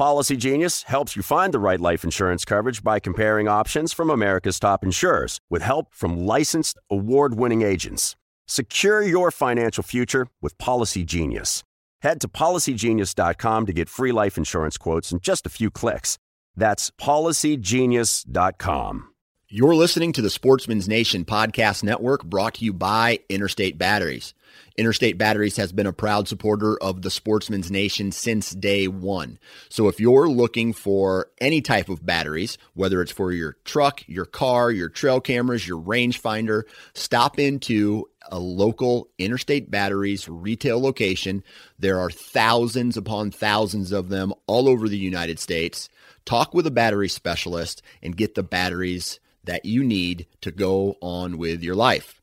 Policy Genius helps you find the right life insurance coverage by comparing options from America's top insurers with help from licensed award winning agents. Secure your financial future with Policy Genius. Head to policygenius.com to get free life insurance quotes in just a few clicks. That's policygenius.com. You're listening to the Sportsman's Nation podcast network brought to you by Interstate Batteries. Interstate Batteries has been a proud supporter of the Sportsman's Nation since day one. So if you're looking for any type of batteries, whether it's for your truck, your car, your trail cameras, your rangefinder, stop into a local Interstate Batteries retail location. There are thousands upon thousands of them all over the United States. Talk with a battery specialist and get the batteries that you need to go on with your life.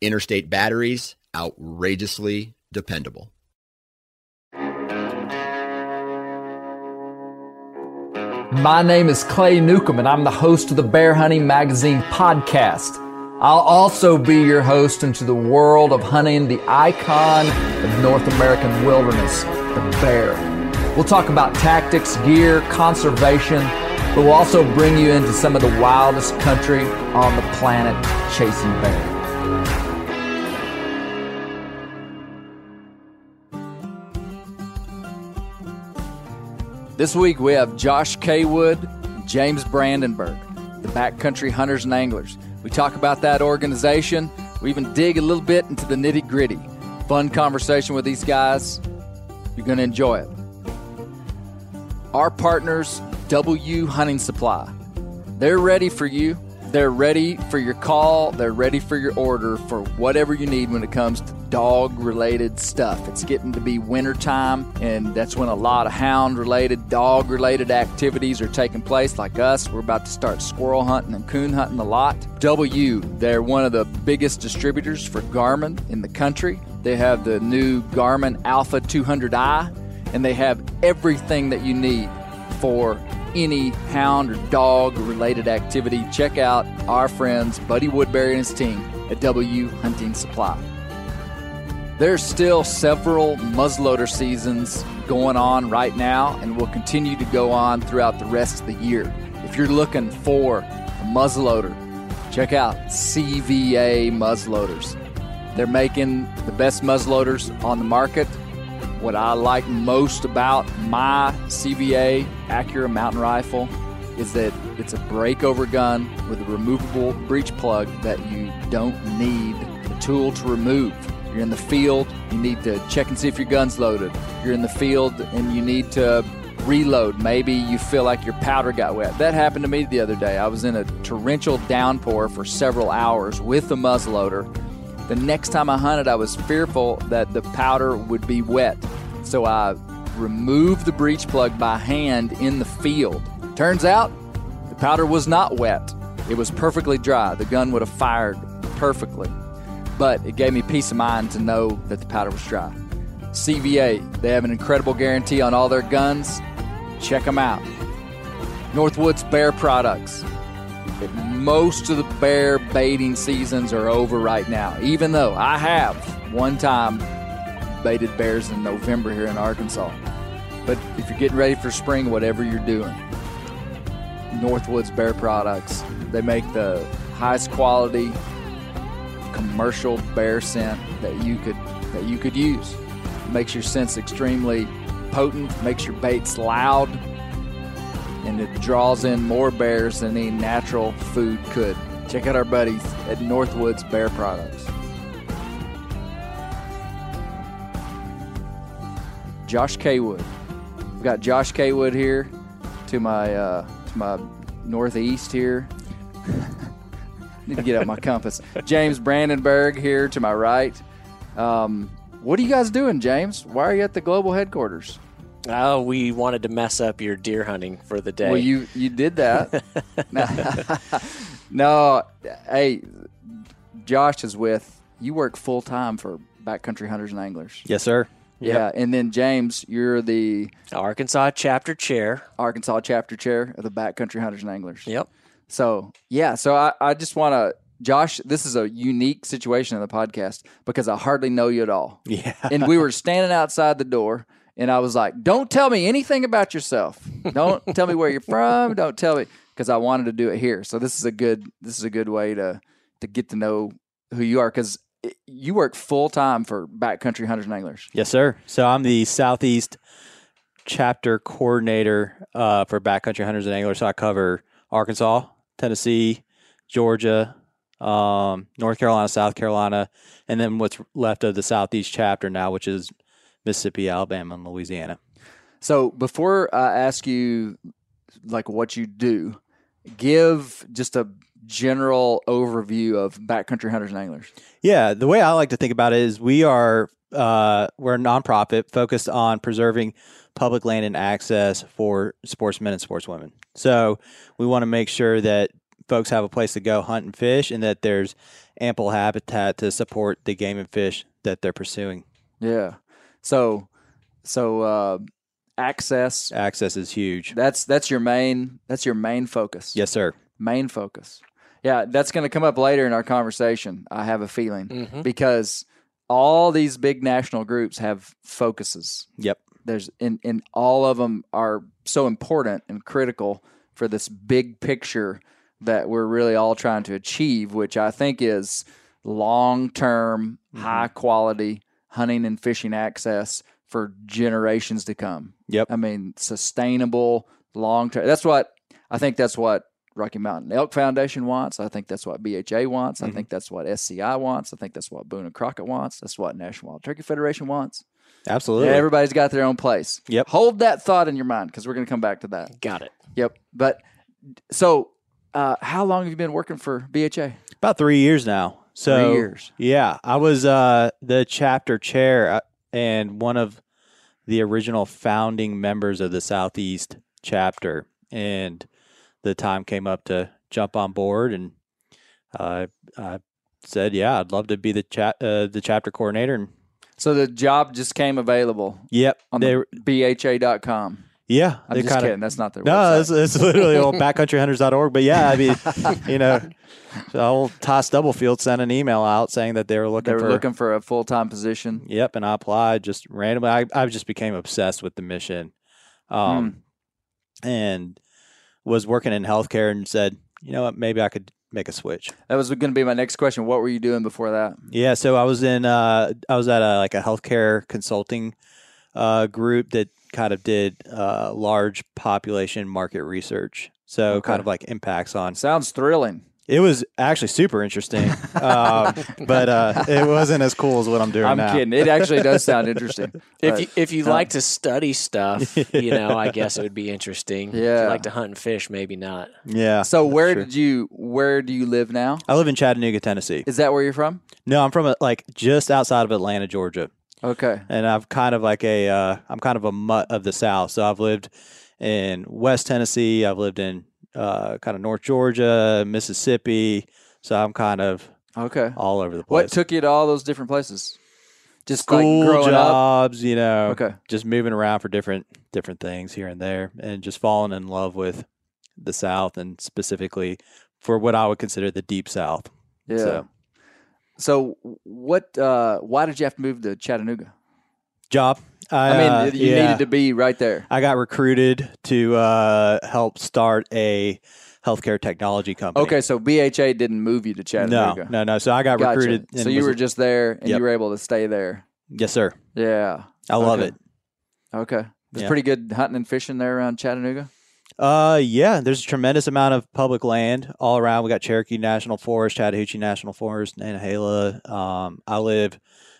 Interstate Batteries, outrageously dependable. My name is Clay Newcomb, and I'm the host of the Bear Hunting Magazine podcast. I'll also be your host into the world of hunting the icon of North American wilderness, the bear. We'll talk about tactics, gear, conservation, but we'll also bring you into some of the wildest country on the planet chasing bear. This week we have Josh Kaywood, and James Brandenburg, the Backcountry Hunters and Anglers. We talk about that organization. We even dig a little bit into the nitty gritty. Fun conversation with these guys. You're going to enjoy it. Our partners, W Hunting Supply. They're ready for you. They're ready for your call. They're ready for your order for whatever you need when it comes to dog related stuff. It's getting to be wintertime, and that's when a lot of hound related, dog related activities are taking place, like us. We're about to start squirrel hunting and coon hunting a lot. W, they're one of the biggest distributors for Garmin in the country. They have the new Garmin Alpha 200i, and they have everything that you need for any hound or dog related activity, check out our friends Buddy Woodbury and his team at W Hunting Supply. There's still several muzzleloader seasons going on right now and will continue to go on throughout the rest of the year. If you're looking for a muzzleloader, check out CVA muzzleloaders. They're making the best muzzleloaders on the market what I like most about my CVA Accura mountain rifle is that it's a breakover gun with a removable breech plug that you don't need a tool to remove. You're in the field, you need to check and see if your gun's loaded. You're in the field and you need to reload. Maybe you feel like your powder got wet. That happened to me the other day. I was in a torrential downpour for several hours with the muzzleloader the next time I hunted, I was fearful that the powder would be wet. So I removed the breech plug by hand in the field. Turns out the powder was not wet, it was perfectly dry. The gun would have fired perfectly. But it gave me peace of mind to know that the powder was dry. CVA, they have an incredible guarantee on all their guns. Check them out. Northwoods Bear Products. That most of the bear baiting seasons are over right now. Even though I have one time baited bears in November here in Arkansas. But if you're getting ready for spring, whatever you're doing, Northwoods Bear Products, they make the highest quality commercial bear scent that you could that you could use. Makes your scents extremely potent, makes your baits loud, and it draws in more bears than any natural food could. Check out our buddies at Northwoods Bear Products. Josh Kaywood. We've got Josh Kaywood here to my uh, to my northeast here. Need to get out my compass. James Brandenburg here to my right. Um, what are you guys doing, James? Why are you at the global headquarters? Oh, we wanted to mess up your deer hunting for the day. Well, you you did that. no, hey, Josh is with you. Work full time for Backcountry Hunters and Anglers. Yes, sir. Yeah, and then James, you're the Arkansas chapter chair. Arkansas chapter chair of the Backcountry Hunters and Anglers. Yep. So yeah, so I, I just want to, Josh. This is a unique situation in the podcast because I hardly know you at all. Yeah. and we were standing outside the door, and I was like, "Don't tell me anything about yourself. Don't tell me where you're from. Don't tell me," because I wanted to do it here. So this is a good this is a good way to to get to know who you are because you work full time for Backcountry Hunters and Anglers. Yes, sir. So I'm the Southeast chapter coordinator uh, for Backcountry Hunters and Anglers. So I cover Arkansas, Tennessee, Georgia, um, North Carolina, South Carolina, and then what's left of the Southeast chapter now, which is Mississippi, Alabama, and Louisiana. So before I ask you like what you do, give just a general overview of backcountry hunters and anglers. Yeah, the way I like to think about it is we are uh, we're a nonprofit focused on preserving public land and access for sportsmen and sportswomen. So we want to make sure that folks have a place to go hunt and fish, and that there's ample habitat to support the game and fish that they're pursuing. Yeah. So so uh, access Access is huge. that's that's your main that's your main focus. Yes, sir. Main focus. Yeah, that's going to come up later in our conversation. I have a feeling because all these big national groups have focuses. Yep. there's and, and all of them are so important and critical for this big picture that we're really all trying to achieve which i think is long-term high quality hunting and fishing access for generations to come Yep. i mean sustainable long-term that's what i think that's what rocky mountain elk foundation wants i think that's what bha wants i think that's what sci wants i think that's what boone and crockett wants that's what national wild turkey federation wants Absolutely. yeah, everybody's got their own place. Yep. Hold that thought in your mind because we're going to come back to that. Got it. Yep. But so, uh, how long have you been working for BHA? About three years now. So Three years. Yeah, I was uh, the chapter chair uh, and one of the original founding members of the Southeast chapter, and the time came up to jump on board, and uh, I said, "Yeah, I'd love to be the cha- uh, the chapter coordinator." And So the job just came available yep, on they the BHA.com. yeah, I'm just kinda- kidding. That's not their No, it's, it's literally old backcountryhunters.org. But yeah, I mean, you know, so old Ty Stubblefield sent an email out saying that they were looking they were for looking for a full time position. Yep, and I applied just randomly. I, I just became obsessed with the mission, um, and was working in healthcare and said, you know what, maybe I could make a switch. That was going to be my next question. What were you doing before that? Yeah, so I was in, uh, I was at a like a healthcare consulting uh, group that kind of did uh, large population market research. So Okay. kind of like impacts on. Sounds thrilling. It was actually super interesting, um, but uh, it wasn't as cool as what I'm doing I'm now. kidding. It actually does sound interesting. If you if you like to study stuff, you know, I guess it would be interesting. If Yeah. you like to hunt and fish, maybe not. Yeah. so where did you where do you live now? I live in Chattanooga, Tennessee. Is that where you're from? No, I'm from uh, like just outside of Atlanta, Georgia, Okay. and I've kind of like a uh, I'm kind of a mutt of the South. So I've lived in West Tennessee. I've lived in uh, kind of North Georgia, Mississippi. So I'm kind of Okay. all over the place. What took you to all those different places? Just School, like growing up. jobs, you know, Okay. just moving around for different different things here and there, and just falling in love with the South and specifically for what I would consider the deep south. Yeah. So- So, what? Uh, why did you have to move to Chattanooga? Job. I, I mean, uh, you yeah. needed to be right there. I got recruited to uh, help start a healthcare technology company. Okay, so BHA didn't move you to Chattanooga. no, no. No. So I got Gotcha. recruited. So you was- were just there, and Yep. you were able to stay there. yes, sir. Yeah. I love Okay. it. Okay. There's Yeah. pretty good hunting and fishing there around Chattanooga. Uh, yeah. There's a tremendous amount of public land all around. We got Cherokee National Forest, Chattahoochee National Forest, Nantahala. Um, I live.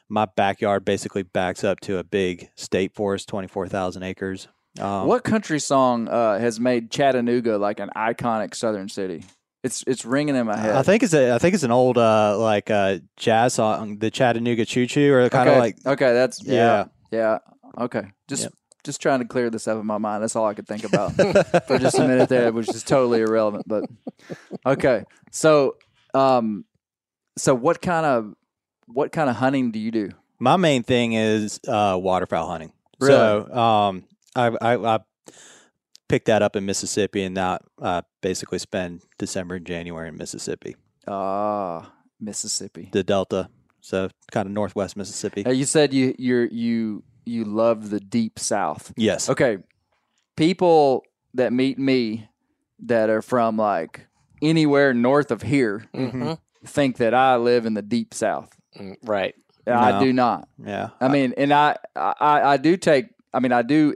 My backyard basically backs up to a big state forest, twenty four thousand acres. Um, what country song uh, has made Chattanooga like an iconic Southern city? It's it's ringing in my head. I think it's a. I think it's an old uh like uh jazz song, the Chattanooga Choo Choo, or kind of okay. like okay, that's yeah, Yeah. yeah. Okay, just Yep. Just trying to clear this up in my mind. That's all I could think about for just a minute there, which is totally irrelevant. But okay, so um, so what kind of what kind of hunting do you do? my main thing is uh waterfowl hunting. Really? So um, I, I I picked that up in Mississippi, and now uh basically spend December and January in Mississippi, Ah, Mississippi. the Delta. So kind of northwest Mississippi. Hey, you said you you're you you love the deep South. Yes. Okay, people that meet me that are from like anywhere north of here Mhm. think that I live in the deep South. Mm, Right. I No. do not. Yeah. I mean, and I, I I do take. I mean, I do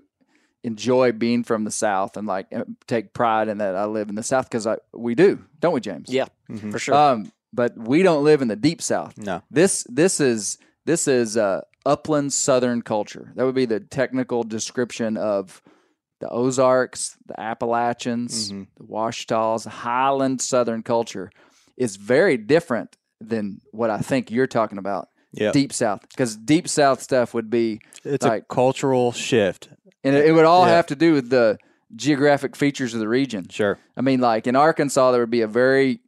enjoy being from the South and like uh, take pride in that I live in the South because I we do, don't we, James? Yeah, Mhm. for sure. Um, but we don't live in the deep South. No. This this is this is uh, upland Southern culture. That would be the technical description of the Ozarks, the Appalachians, Mhm. the Highland Southern culture is very different than what I think you're talking about. Yeah. Deep South, because deep South stuff would be, It's like- a cultural shift. and it, it would all Yeah. have to do with the geographic features of the region. Sure. I mean, like in Arkansas, there would be a very,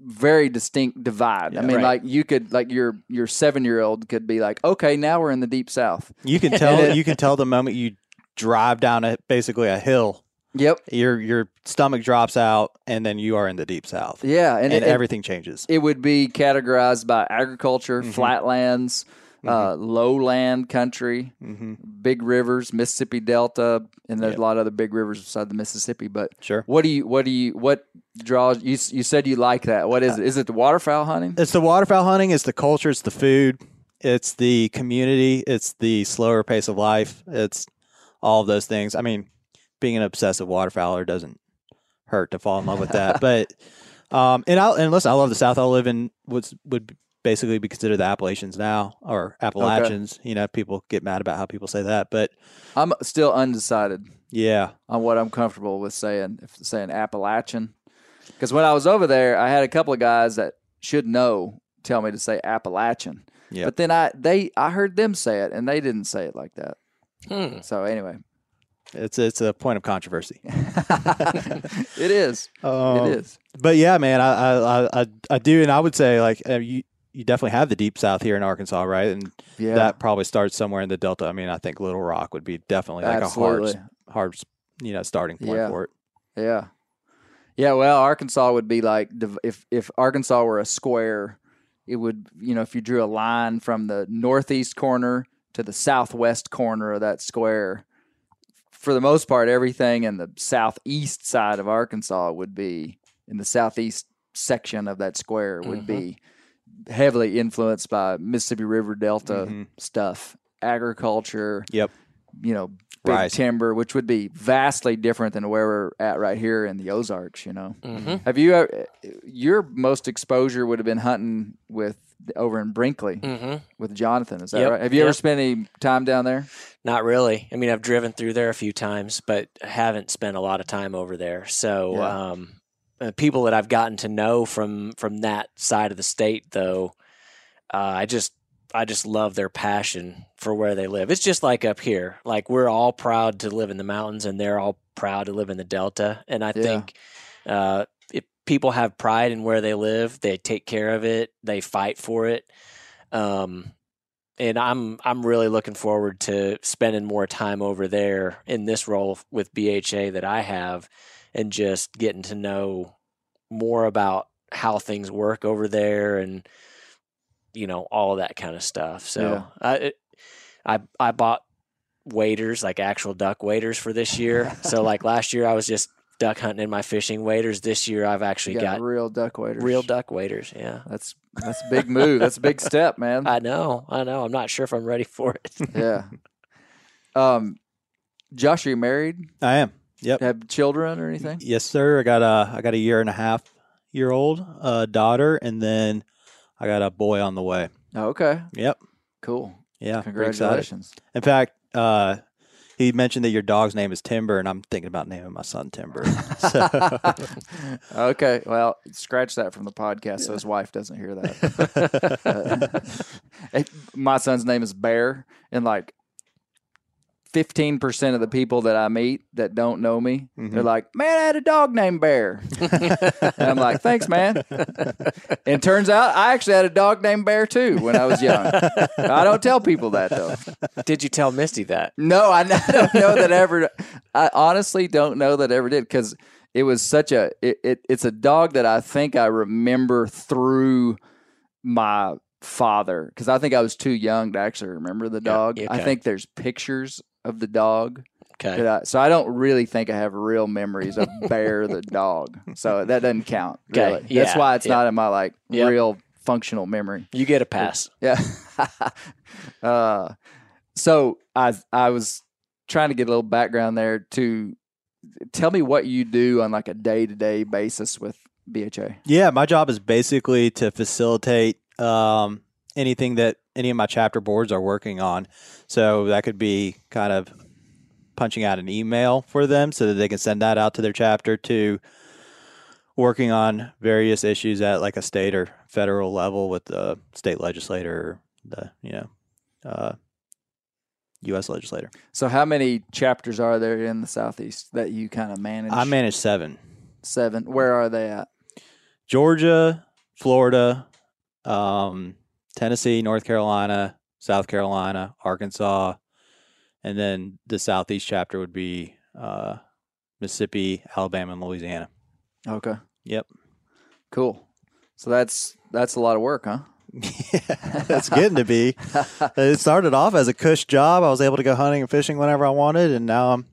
very distinct divide. I mean, Right. like you could, like your your seven year old could be like, okay, now we're in the deep south. You can tell. you can tell the moment you drive down a basically a hill, Yep. your your stomach drops out, and then you are in the deep south, Yeah, and, and, it, everything changes. it would be categorized by agriculture, Mm-hmm. flatlands, uh, lowland country, hmm big rivers, Mississippi Delta, and there's a lot of other big rivers beside the Mississippi. But Sure. what do you, what do you, what draws you? You said you like that. What is it? Is it the waterfowl hunting? It's the waterfowl hunting. It's the culture. It's the food. It's the community. It's the slower pace of life. It's all of those things. I mean, being an obsessive waterfowler doesn't hurt to fall in love with that. but um, and I and listen, I love the South. I live in what's would basically be considered the Appalachians now, or Appalachians. You know, people get mad about how people say that, but I'm still undecided. yeah, on what I'm comfortable with saying, if saying Appalachian. Because when I was over there, I had a couple of guys that should know tell me to say Appalachian. Yep. But then I they I heard them say it and they didn't say it like that. Hmm. So anyway, it's it's a point of controversy. it is. Um, it is. But yeah, man, I I I, I, I do, and I would say like uh, you you definitely have the deep South here in Arkansas, right? And Yeah. that probably starts somewhere in the Delta. I mean, I think Little Rock would be definitely like Absolutely. a hard hard you know starting point Yeah. for it. Yeah. Yeah, well, Arkansas would be like if if Arkansas were a square, it would you know if you drew a line from the northeast corner to the southwest corner of that square, for the most part, everything in the southeast side of Arkansas would be in the southeast section of that square would mm-hmm. be heavily influenced by Mississippi River Delta Mhm. stuff, agriculture, Yep. you know, big Right. timber, which would be vastly different than where we're at right here in the Ozarks. You know, hmm have you ever, your most exposure would have been hunting with over in Brinkley hmm with Jonathan? Is that Yep, right? Have you ever spent any time down there? Not really. I mean, I've driven through there a few times, but haven't spent a lot of time over there. So, Yeah. um, uh, people that I've gotten to know from from that side of the state, though, uh, I just I just love their passion for where they live. It's just like up here. Like we're all proud to live in the mountains, and they're all proud to live in the delta. And I Yeah. think uh, if people have pride in where they live, they take care of it, they fight for it. Um, and I'm I'm really looking forward to spending more time over there in this role with BHA that I have, and just getting to know more about how things work over there and you know all of that kind of stuff. So Yeah. I it, I I bought waders like actual duck waders for this year. so like last year I was just duck hunting in my fishing waders. This year I've actually got, got, real duck waders. real duck waders. Yeah. That's that's a big move. That's a big step, man. I know, I know. I'm not sure if I'm ready for it. yeah. Um, Josh, are you married? I am. Yep. Have children or anything? Yes, sir. I got a I got a year and a half year old uh, daughter, and then I got a boy on the way. Oh, okay. Yep. Cool. Yeah. Congratulations. In fact, uh, he mentioned that your dog's name is Timber, and I'm thinking about naming my son Timber. so, okay. Well, scratch that from the podcast so his wife doesn't hear that. My son's name is Bear, and like 15% of the people that I meet that don't know me, mm-hmm. they're like, man, I had a dog named Bear. and I'm like, thanks, man. and turns out I actually had a dog named Bear too when I was young. I don't tell people that though. Did you tell Misty that? No, I I don't know that ever. I honestly don't know that ever did because it was such a. It, it it's a dog that I think I remember through my father because I think I was too young to actually remember the dog. I okay. think there's pictures of the dog. Okay. I, so I don't really think I have real memories of Bear the dog. So that doesn't count. Okay, Really. That's why it's yeah. not in my like Yep. real functional memory. You get a pass. Yeah. uh, so I I was trying to get a little background there to tell me what you do on like a day to day basis with BHA. yeah, my job is basically to facilitate um, anything that any of my chapter boards are working on. So that could be kind of punching out an email for them so that they can send that out to their chapter to working on various issues at like a state or federal level with the state legislator the you know uh, U.S. legislator. So how many chapters are there in the southeast that you kind of manage? I manage seven: seven. Where are they at? Georgia, Florida, um, Tennessee, North Carolina, South Carolina, Arkansas, and then the southeast chapter would be uh, Mississippi, Alabama, and Louisiana. Okay. Yep. Cool. So that's that's a lot of work, huh? yeah, it's getting to be. It started off as a cush job. I was able to go hunting and fishing whenever I wanted, and now I'm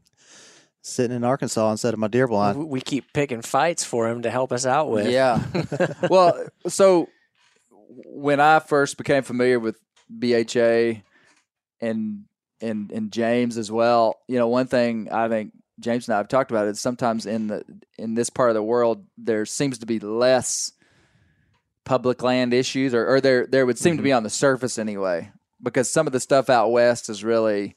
sitting in Arkansas instead of my deer blind. We- We keep picking fights for him to help us out with. Yeah. well, so when I first became familiar with BHA and and and James as well, you know, one thing I think James and I have talked about is sometimes in the in this part of the world there seems to be less public land issues or, or there there would seem to be mm-hmm. on the surface anyway because some of the stuff out west is really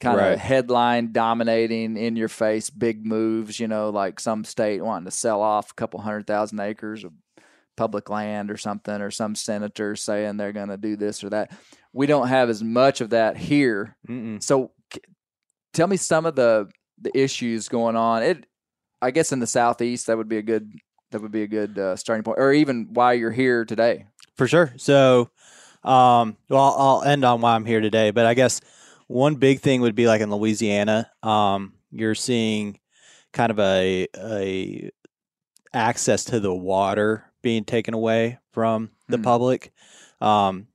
kind Right. of headline dominating in your face big moves you know like some state wanting to sell off a couple hundred thousand acres of public land or something or some senator saying they're going to do this or that we don't have as much of that here Mm-mm. so c- tell me some of the the issues going on it i guess in the southeast that would be a good that would be a good uh, starting point or even why you're here today For sure. So, um, well, I'll end on why I'm here today, but I guess one big thing would be like in Louisiana, um, you're seeing kind of a a access to the water being taken away from the Hmm. public, um,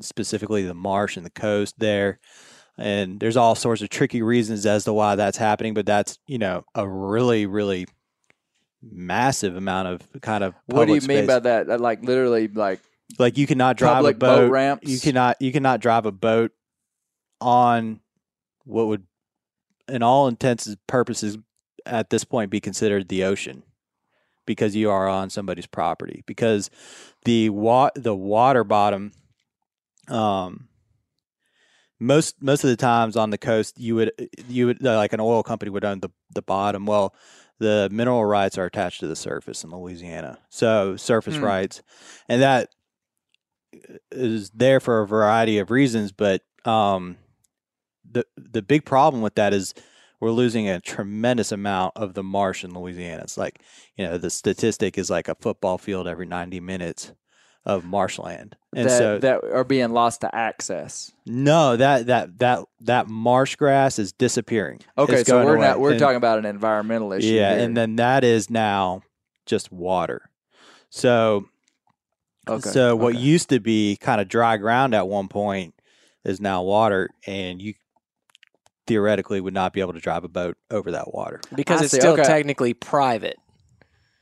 specifically the marsh and the coast there. And there's all sorts of tricky reasons as to why that's happening, but that's you know a really really massive amount of kind of what do you public mean by that like literally like like you cannot drive Public a boat boat, ramps? You cannot you cannot drive a boat on what would, in all intents and purposes, at this point be considered the ocean, because you are on somebody's property. Because the wa- the water bottom, um, most most of the times on the coast, you would you would like an oil company would own the the bottom. Well, the mineral rights are attached to the surface in Louisiana, so surface Hmm. rights, and that is there for a variety of reasons. But um, the the big problem with that is we're losing a tremendous amount of the marsh in Louisiana. It's like you know the statistic is like a football field every ninety minutes of marshland, and that, so that are being lost to access no, that that that that marsh grass is disappearing. okay It's so we're away. not we're And- talking about an environmental issue Yeah, here. and then that is now just water. So Okay. so what okay. used to be kind of dry ground at one point is now water, and you theoretically would not be able to drive a boat over that water. because I it's see, still okay. technically private,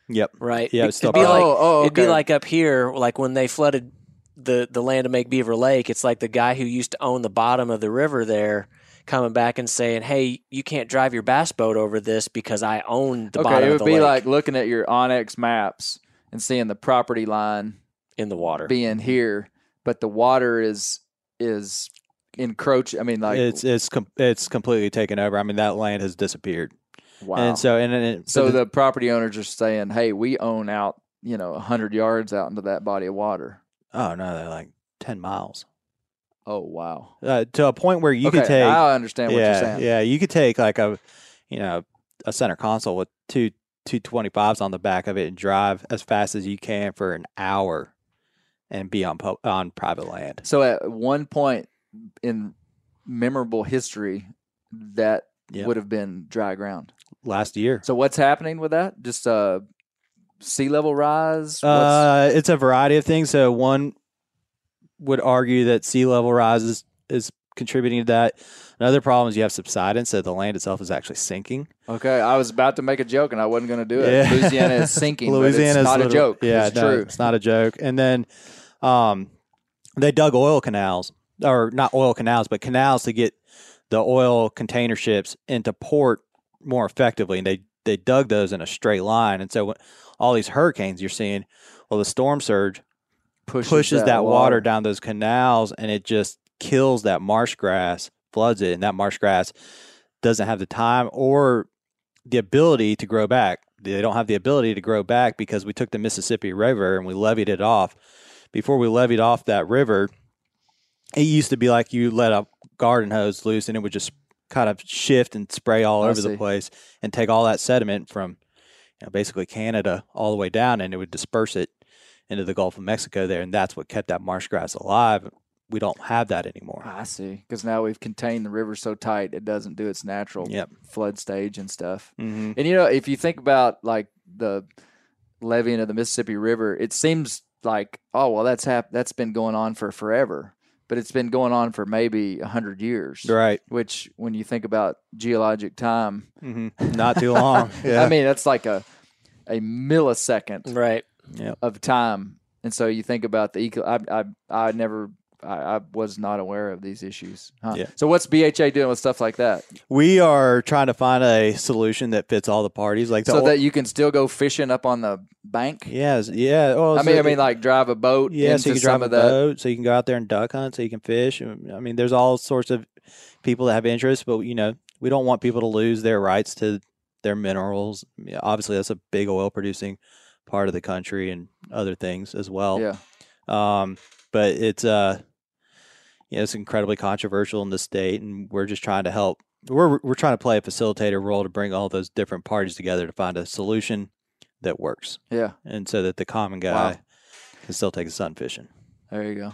Yep. right? Yeah, Be- it's still it'd be like Oh, oh, it'd be like up here, like when they flooded the the land to make Beaver Lake. It's like the guy who used to own the bottom of the river there. Coming back and saying, "Hey, you can't drive your bass boat over this because I own the bottom." okay, bottom it of would the be lake like looking at your onX maps and seeing the property line in the water." being here, but the water is is encroach. I mean, like it's it's com- it's completely taken over. I mean, that land has disappeared, wow. and so and, and it, so but the property owners are saying, "Hey, we own out, you know, hundred yards out into that body of water." oh no, they're like ten miles Oh wow! uh, to a point where you okay, could take I understand what yeah you're saying. yeah you could take like a you know a center console with two two twenty fives on the back of it and drive as fast as you can for an hour and be on on private land. So at one point in memorable history, that Yep. would have been dry ground. Last year, So what's happening with that? Just uh, sea level rise? Uh, it's a variety of things. So one would argue that sea level rise is, is contributing to that. Another problem is you have subsidence, so the land itself is actually sinking. okay, I was about to make a joke and I wasn't going to do it. Yeah. Louisiana is sinking. Louisiana it's is not a joke. Yeah, it's no, true. It's not a joke. And then, um, they dug oil canals, or not oil canals, but canals to get the oil container ships into port more effectively. And they they dug those in a straight line. And so when, all these hurricanes you're seeing, well, the storm surge pushes, that, water. down those canals and it just kills that marsh grass, floods it, and that marsh grass doesn't have the time or the ability to grow back. They don't have the ability to grow back because we took the Mississippi River and we leveed it off. Before we leveed off that river, it used to be like you let a garden hose loose and it would just kind of shift and spray all I over see. the place and take all that sediment from you know, basically Canada all the way down and it would disperse it into the Gulf of Mexico there, and that's what kept that marsh grass alive. We don't have that anymore. I see. Because now we've contained the river so tight it doesn't do its natural Yep. flood stage and stuff. Mm-hmm. And you know, if you think about like the levying of the Mississippi River, it seems like oh well, that's hap- that's been going on for forever, but it's been going on for maybe a hundred years. Right. Which, when you think about geologic time, Mm-hmm. Not too long. yeah. I mean, that's like a a millisecond Right. Yep. of time. And so you think about the eco. I I I never. I, I was not aware of these issues. Huh. Yeah. So what's BHA doing with stuff like that, we are trying to find a solution that fits all the parties. Like the so ol- that you can still go fishing up on the bank? yes, yeah. Well, I mean, so I mean, like drive a boat. yeah, so you can drive a boat, so you can go out there and duck hunt, so you can fish. I mean, there's all sorts of people that have interest, but you know, we don't want people to lose their rights to their minerals. Yeah, obviously, that's a big oil producing part of the country and other things as well. Yeah. Um, but it's uh, you know, it's incredibly controversial in the state, and we're just trying to help. We're we're trying to play a facilitator role to bring all those different parties together to find a solution that works, Yeah. and so that the common guy can still take his son fishing. There you go.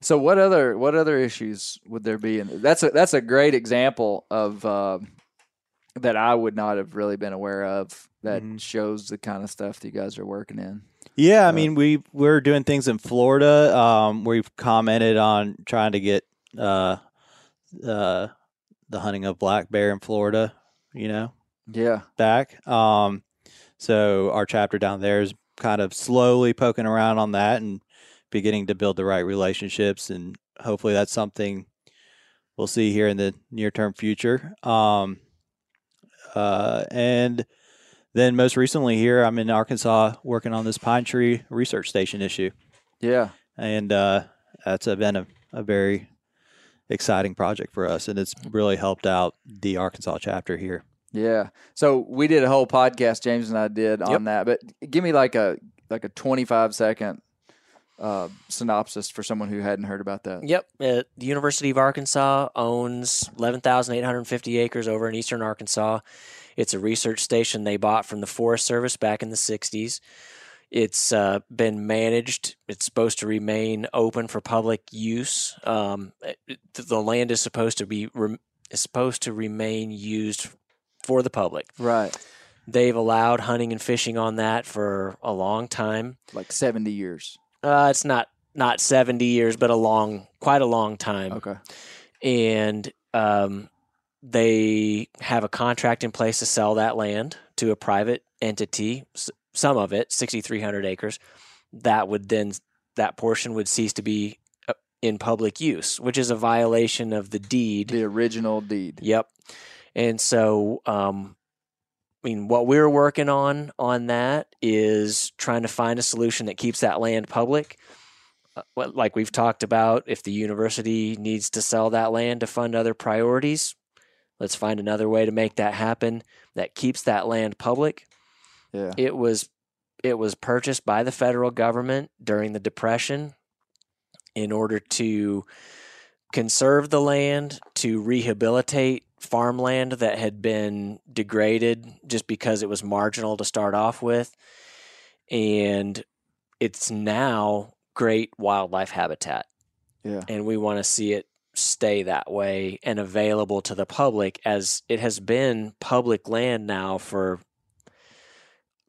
So what other what other issues would there be? And that's a that's a great example of uh, that I would not have really been aware of. That Mhm. shows the kind of stuff that you guys are working in. Yeah, I mean, we we're doing things in Florida. Um, we've commented on trying to get uh, uh, the hunting of black bear in Florida. You know, Yeah. back. Um, so our chapter down there is kind of slowly poking around on that and beginning to build the right relationships, and hopefully that's something we'll see here in the near term future. Um, uh, and then most recently here, I'm in Arkansas working on this pine tree research station issue, Yeah. and uh, that's a, been a, a very exciting project for us, and it's really helped out the Arkansas chapter here. Yeah. So we did a whole podcast, James and I did on Yep. that. But give me like a like a twenty five second uh, synopsis for someone who hadn't heard about that. Yep. Uh, the University of Arkansas owns 11,850 acres over in eastern Arkansas. It's a research station they bought from the Forest Service back in the 60s. It's uh, been managed. It's supposed to remain open for public use. Um, it- the land is supposed to be rem- is supposed to remain used for the public. Right. They've allowed hunting and fishing on that for a long time. Like 70 years. Uh, it's not not 70 years, but a long, quite a long time. Okay. And um, they have a contract in place to sell that land to a private entity, some of it, 6,300 acres. That would then, that portion would cease to be uh, in public use, which is a violation of the deed. The original deed. Yep. And so, um, I mean, what we're working on on that is trying to find a solution that keeps that land public. Uh, like we've talked about, if the university needs to sell that land to fund other priorities, let's find another way to make that happen that keeps that land public. Yeah. It was it was purchased by the federal government during the depression in order to conserve the land, to rehabilitate farmland that had been degraded just because it was marginal to start off with. And it's now great wildlife habitat. Yeah. And we want to see it stay that way and available to the public as it has been public land now for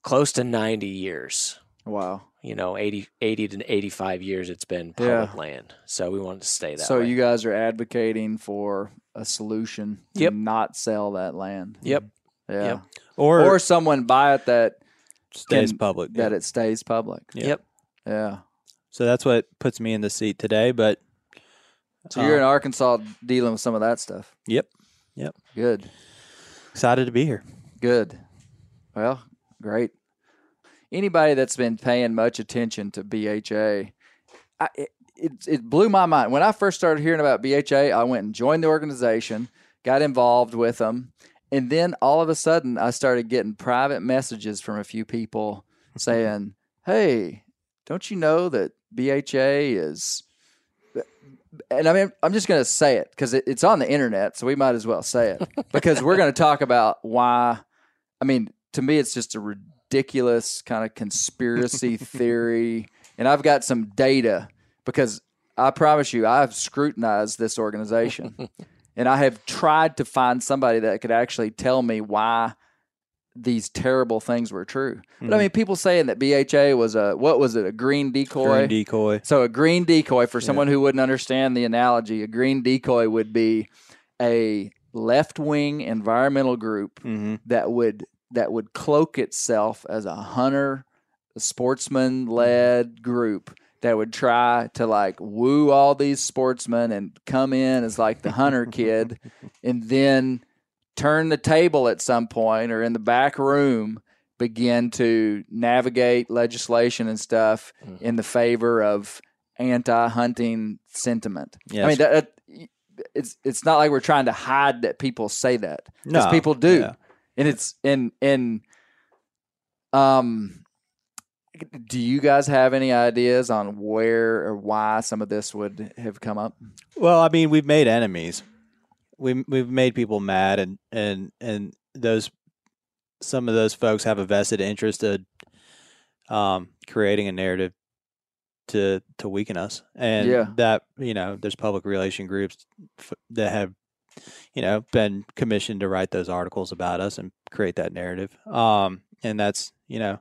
close to 90 years Wow. you know 80, 80 to 85 years it's been Yeah. public land so we want it to stay that way. so way you guys are advocating for a solution to Yep. not sell that land. yep Yeah. Yep. Or, Or someone buy it that stays can- public. that it stays public. Yeah. yep Yeah. So that's what puts me in the seat today. But So you're Uh, in Arkansas dealing with some of that stuff. Yep. Yep. Good. excited to be here. Good. Well, great. Anybody that's been paying much attention to BHA, I, it, it, it blew my mind. When I first started hearing about BHA, I went and joined the organization, got involved with them, and then all of a sudden I started getting private messages from a few people saying, "Hey, don't you know that BHA is?" And I mean, I'm just going to say it because it, it's on the internet, so we might as well say it because we're going to talk about why. I mean, to me, it's just a ridiculous kind of conspiracy theory, and I've got some data because I promise you, I've scrutinized this organization, and I have tried to find somebody that could actually tell me why these terrible things were true. But I mean, people saying that BHA was a what was it, a green decoy? Green decoy. So a green decoy for someone who wouldn't understand the analogy, a green decoy would be a left-wing environmental group hmm that would that would cloak itself as a hunter, a sportsman-led group that would try to like woo all these sportsmen and come in as like the hunter kid and then turn the table at some point or in the back room begin to navigate legislation and stuff in the favor of anti-hunting sentiment. Yeah, I mean that, it's it's not like we're trying to hide that people say that because No, people do, yeah. and it's and and um. Do you guys have any ideas on where or why some of this would have come up? Well, I mean, we've made enemies. We we've made people mad, and and and those some of those folks have a vested interest in um, creating a narrative to to weaken us, and Yeah. that you know, there's public relation groups f- that have you know been commissioned to write those articles about us and create that narrative. Um, and that's you know,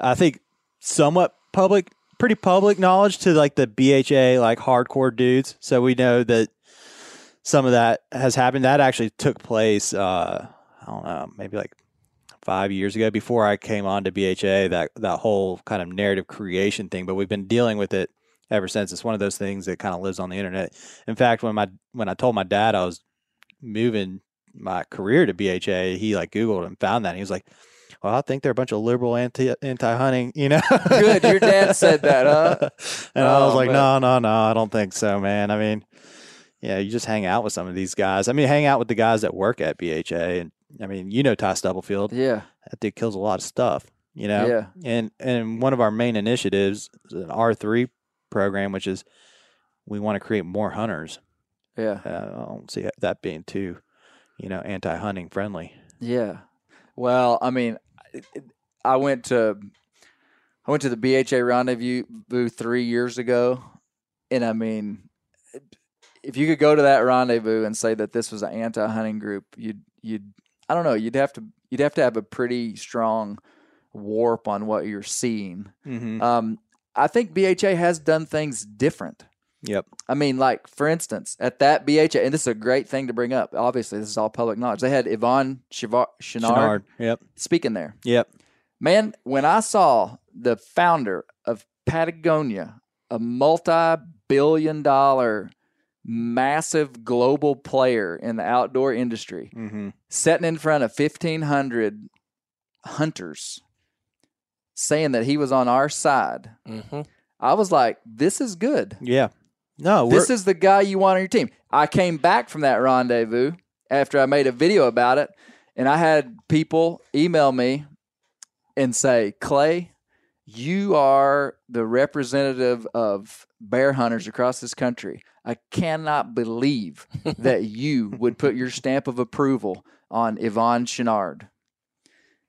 I think somewhat public, pretty public knowledge to like the BHA like hardcore dudes. So we know that some of that has happened. That actually took place. Uh, I don't know, maybe like five years ago before I came on to BHA. That that whole kind of narrative creation thing. But we've been dealing with it ever since. It's one of those things that kind of lives on the internet. In fact, when my when I told my dad I was moving my career to BHA, he like Googled and found that. And he was like, "Well, I think they're a bunch of liberal anti anti hunting." You know, Good, your dad said that, huh? and I was Oh, like, man. "No, no, no, I don't think so, man." I mean, yeah, you just hang out with some of these guys. I mean, hang out with the guys that work at BHA, and I mean, you know, Ty Stubblefield. Yeah, That dude kills a lot of stuff. You know, Yeah. and and one of our main initiatives is an R three program, which is we want to create more hunters. yeah, Uh, I don't see that being too, you know, anti hunting friendly. yeah. Well, I mean, I went to I went to the BHA rendezvous three years ago, and I mean, if you could go to that rendezvous and say that this was an anti-hunting group, you'd you'd I don't know. You'd have to you'd have to have a pretty strong warp on what you're seeing. Mm-hmm. Um, I think BHA has done things different. Yep. I mean, like for instance, at that BHA, and this is a great thing to bring up. Obviously, this is all public knowledge. They had Yvon Chivar- Chouinard, Chouinard. Yep. speaking there. Yep. Man, when I saw the founder of Patagonia, a multi-billion dollar, massive global player in the outdoor industry, Mm-hmm. sitting in front of 1,500 hunters, saying that he was on our side, hmm I was like, "This is good. Yeah. No, This is the guy you want on your team." I came back from that rendezvous after I made a video about it, and I had people email me and say, "Clay, you are the representative of bear hunters across this country. I cannot believe that you would put your stamp of approval on Yvon Chouinard."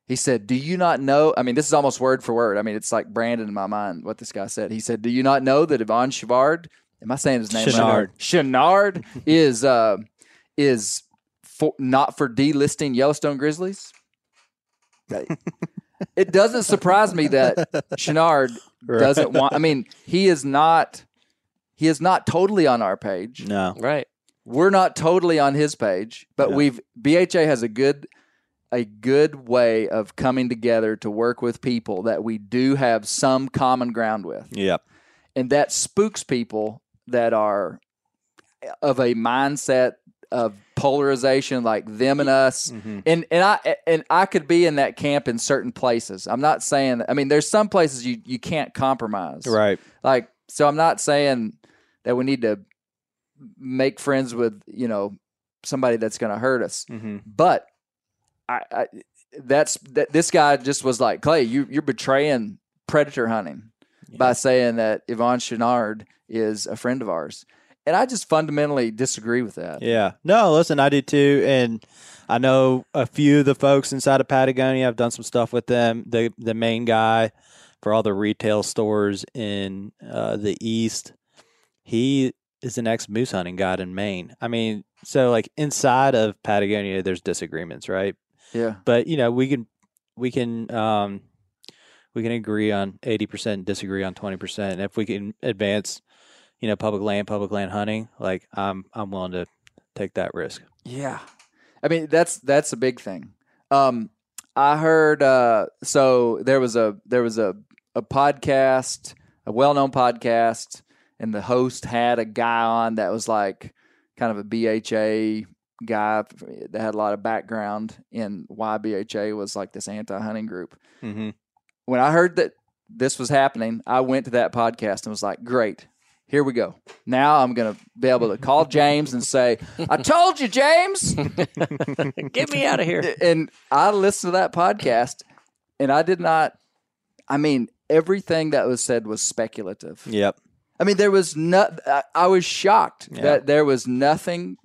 He said, Do you not know? I mean, this is almost word for word. I mean, it's like Brandon in my mind, what this guy said. He said, Do you not know that Yvon Chivard, am I saying his name right? Chouinard. Chouinard is, uh, is for, not for delisting Yellowstone Grizzlies? it doesn't surprise me that Chouinard doesn't want, I mean, he is not, he is not totally on our page no. Right. we're not totally on his page, but Yeah. we've BHA has a good a good way of coming together to work with people that we do have some common ground with. Yep. And that spooks people that are of a mindset of polarization like them and us. Mhm. And and I and I could be in that camp in certain places. I'm not saying I mean there's some places you you can't compromise. Right. Like, so I'm not saying that we need to make friends with, you know, somebody that's going to hurt us. Mm-hmm. But I, I that's that this guy just was like, Clay, you you're betraying predator hunting by saying that Yvon Chouinard is a friend of ours. And I just fundamentally disagree with that. Yeah. No, listen, I do too. And I know a few of the folks inside of Patagonia. I've done some stuff with them. The the main guy for all the retail stores in uh, the east, he is an ex moose hunting guide in Maine. I mean, so like inside of Patagonia, there's disagreements, right? Yeah. But you know, we can we can um, we can agree on eighty percent, and disagree on twenty percent. And if we can advance, you know, public land, public land hunting, like I'm I'm willing to take that risk. Yeah. I mean that's that's a big thing. Um I heard uh so there was a there was a a podcast, a well-known podcast and the host had a guy on that was like kind of a BHA guy that had a lot of background in why BHA was like this anti-hunting group. Mm-hmm. When I heard that this was happening, I went to that podcast and was like, "Great. Here we go. Now I'm going to be able to call James and say, "I told you, James." Get me out of here. and I listened to that podcast, and I did not. I mean, everything that was said was speculative. Yep. I mean, there was not. I, I was shocked Yeah. that there was nothing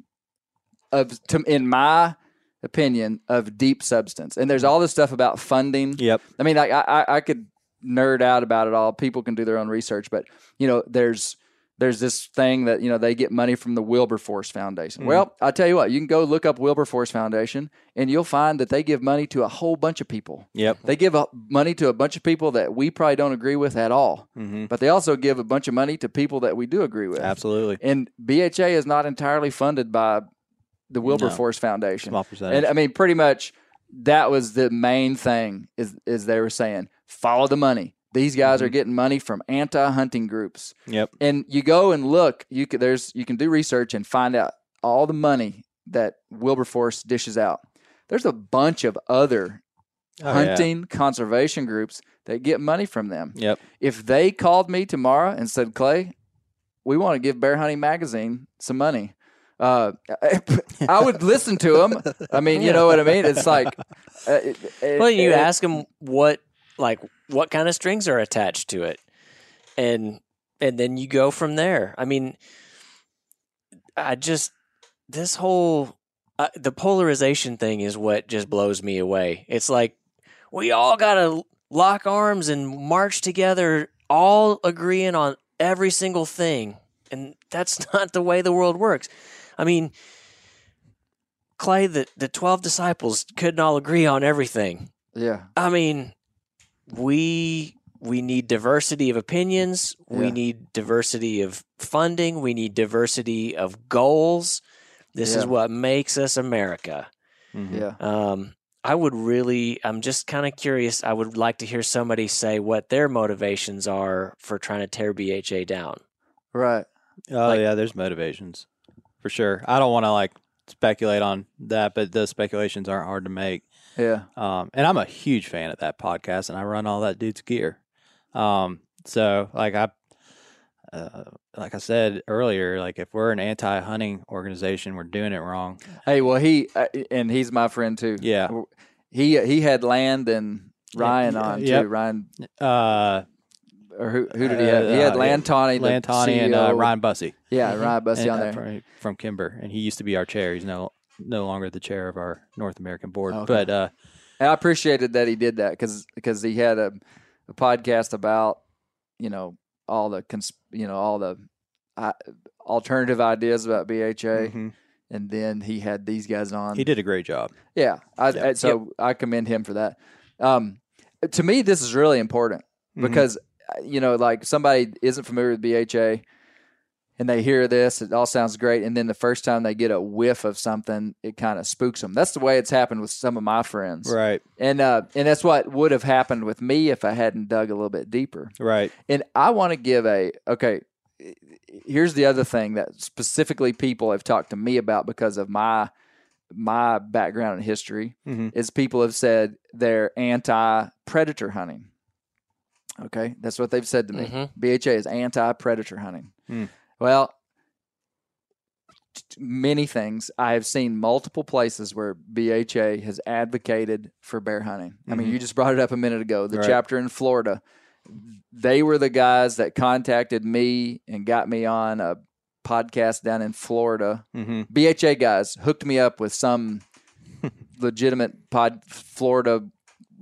of, to, in my opinion, of deep substance. And there's mm. all this stuff about funding. Yep. I mean, like, I, I, I could nerd out about it all. People can do their own research, but you know, there's there's this thing that you know they get money from the Wilberforce Foundation. Well, I tell you what, you can go look up Wilberforce Foundation, and you'll find that they give money to a whole bunch of people. Yep. They give money to a bunch of people that we probably don't agree with at all, Mm-hmm. but they also give a bunch of money to people that we do agree with. Absolutely. And BHA is not entirely funded by the Wilberforce Foundation. Small percentage. And I mean, pretty much that was the main thing is is they were saying follow the money. These guys are Mm-hmm. getting money from anti-hunting groups, yep. and you go and look. You can there's you can do research and find out all the money that Wilberforce dishes out. There's a bunch of other Oh, yeah. hunting conservation groups that get money from them. Yep. If they called me tomorrow and said, Clay, we want to give Bear Hunting Magazine some money, uh, I would listen to them. I mean, you know what I mean? It's like, uh, it- it- Well, you it- ask them what like what kind of strings are attached to it, and and then you go from there. I mean, I just this whole uh, the polarization thing is what just blows me away. It's like we all got to lock arms and march together, all agreeing on every single thing, and that's not the way the world works. I mean, Clay, the the twelve disciples couldn't all agree on everything. Yeah. I mean, we we need diversity of opinions. We need diversity of funding. We need diversity of goals. This is what makes us America. Mhm. Yeah. Um, I would really, I'm just kind of curious. I would like to hear somebody say what their motivations are for trying to tear BHA down. Right. Oh Like- yeah, there's motivations for sure. I don't want to like speculate on that, but those speculations aren't hard to make. Yeah. Um, and I'm a huge fan of that podcast, and I run all that dude's gear. Um, so like I, uh, like I said earlier, like if we're an anti-hunting organization, we're doing it wrong. Hey, well, he uh, and he's my friend too. Yeah. He he had Land and Ryan Yeah, on yep. too. Ryan Uh, or who who did he have? He Uh, had uh, Land Lantani and uh, Ryan Busse. Yeah, Ryan Busse and, on uh, there. from, from Kimber, and he used to be our chair. He's no no longer the chair of our North American board. Okay. But uh, And I appreciated that he did that because he had a, a podcast about you know all the cons- you know all the uh, alternative ideas about BHA, mhm. and then he had these guys on. he did a great job. Yeah, I, Yeah. I- so I commend him for that. Um, to me, this is really important Mhm. because uh, you know, like somebody isn't familiar with BHA, and they hear this, it all sounds great, and then the first time they get a whiff of something, it kind of spooks them. That's the way it's happened with some of my friends, right, and uh, and that's what would have happened with me if I hadn't dug a little bit deeper. right. And I want to give a okay. Here's the other thing that specifically people have talked to me about because of my my background and history Mhm. is people have said they're anti predator hunting. Okay, that's what they've said to me. Mhm. BHA is anti predator hunting. Hmm. Well, many things. I have seen multiple places where BHA has advocated for bear hunting. I mean, you just brought it up a minute ago. The Right. chapter in Florida, they were the guys that contacted me and got me on a podcast down in Florida. hmm BHA guys hooked me up with some legitimate pod Florida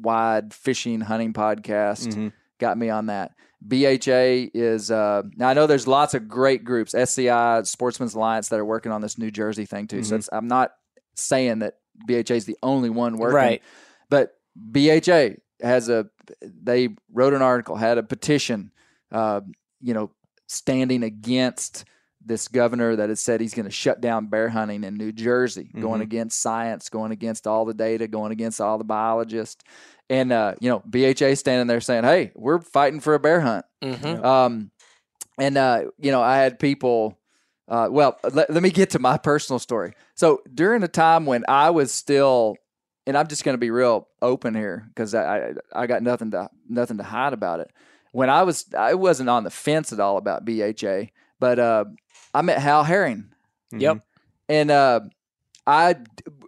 wide fishing hunting podcast Mhm. got me on that. BHA is uh, now I know there's lots of great groups, SCI, Sportsman's Alliance that are working on this New Jersey thing too. So Mhm. it's, I'm not saying that BHA is the only one working, Right. But BHA has a they wrote an article, had a petition, uh, you know, standing against this governor that has said he's going to shut down bear hunting in New Jersey, going Mhm. against science, going against all the data, going against all the biologists. And uh, you know, BHA standing there saying, "Hey, we're fighting for a bear hunt." Mhm. Um, and uh, you know, I had people. Uh, well, let, let me get to my personal story. So during the time when I was still, and I'm just going to be real open here because I, I I got nothing to nothing to hide about it. When I was, I wasn't on the fence at all about BHA, but uh, I met Hal Herring, Yep. and uh, I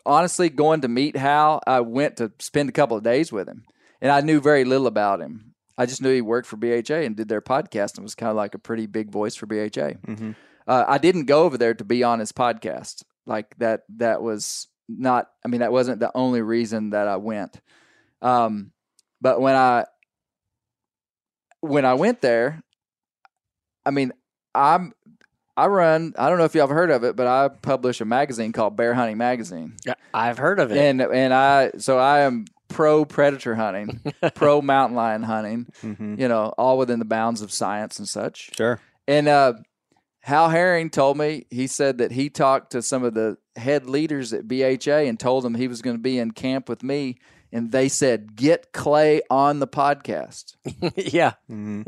honestly going to meet Hal. I went to spend a couple of days with him, and I knew very little about him. I just knew he worked for BHA and did their podcast and was kind of like a pretty big voice for BHA. Mhm. Uh, I didn't go over there to be on his podcast. Like that, that was not. I mean, that wasn't the only reason that I went. Um, but when I when I went there, I mean, I'm I run. I don't know if y'all have heard of it, but I publish a magazine called Bear Hunting Magazine, Yeah, I've heard of it. and and I so I am pro predator hunting, pro mountain lion hunting. Mhm. You know, all within the bounds of science and such. Sure. And uh, Hal Herring told me he said that he talked to some of the head leaders at BHA and told them he was going to be in camp with me, and they said get Clay on the podcast. yeah. hmm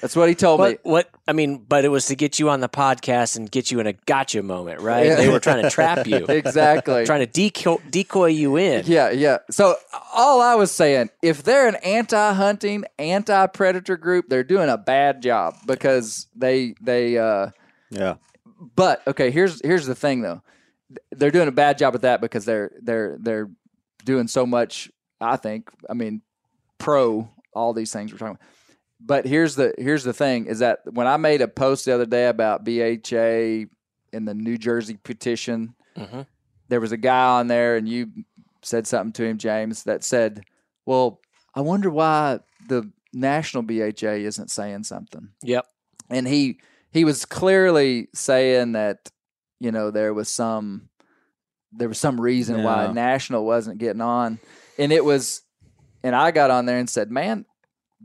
That's what he told me. What, what? I mean, but it was to get you on the podcast and get you in a gotcha moment, right? Yeah. They were trying to trap you, Exactly. trying to decoy, decoy you in. Yeah, yeah. So all I was saying, if they're an anti-hunting, anti-predator group, they're doing a bad job because they they. uh Yeah. But okay, here's here's the thing though, they're doing a bad job at that because they're they're they're doing so much. I think. I mean, pro all these things we're talking. about. But here's the here's the thing is that when I made a post the other day about BHA in the New Jersey petition, Mhm. there was a guy on there, and you said something to him, James, that said, "Well, I wonder why the national BHA isn't saying something." Yep. and he he was clearly saying that you know there was some there was some reason why national wasn't getting on, and it was, and I got on there and said, man,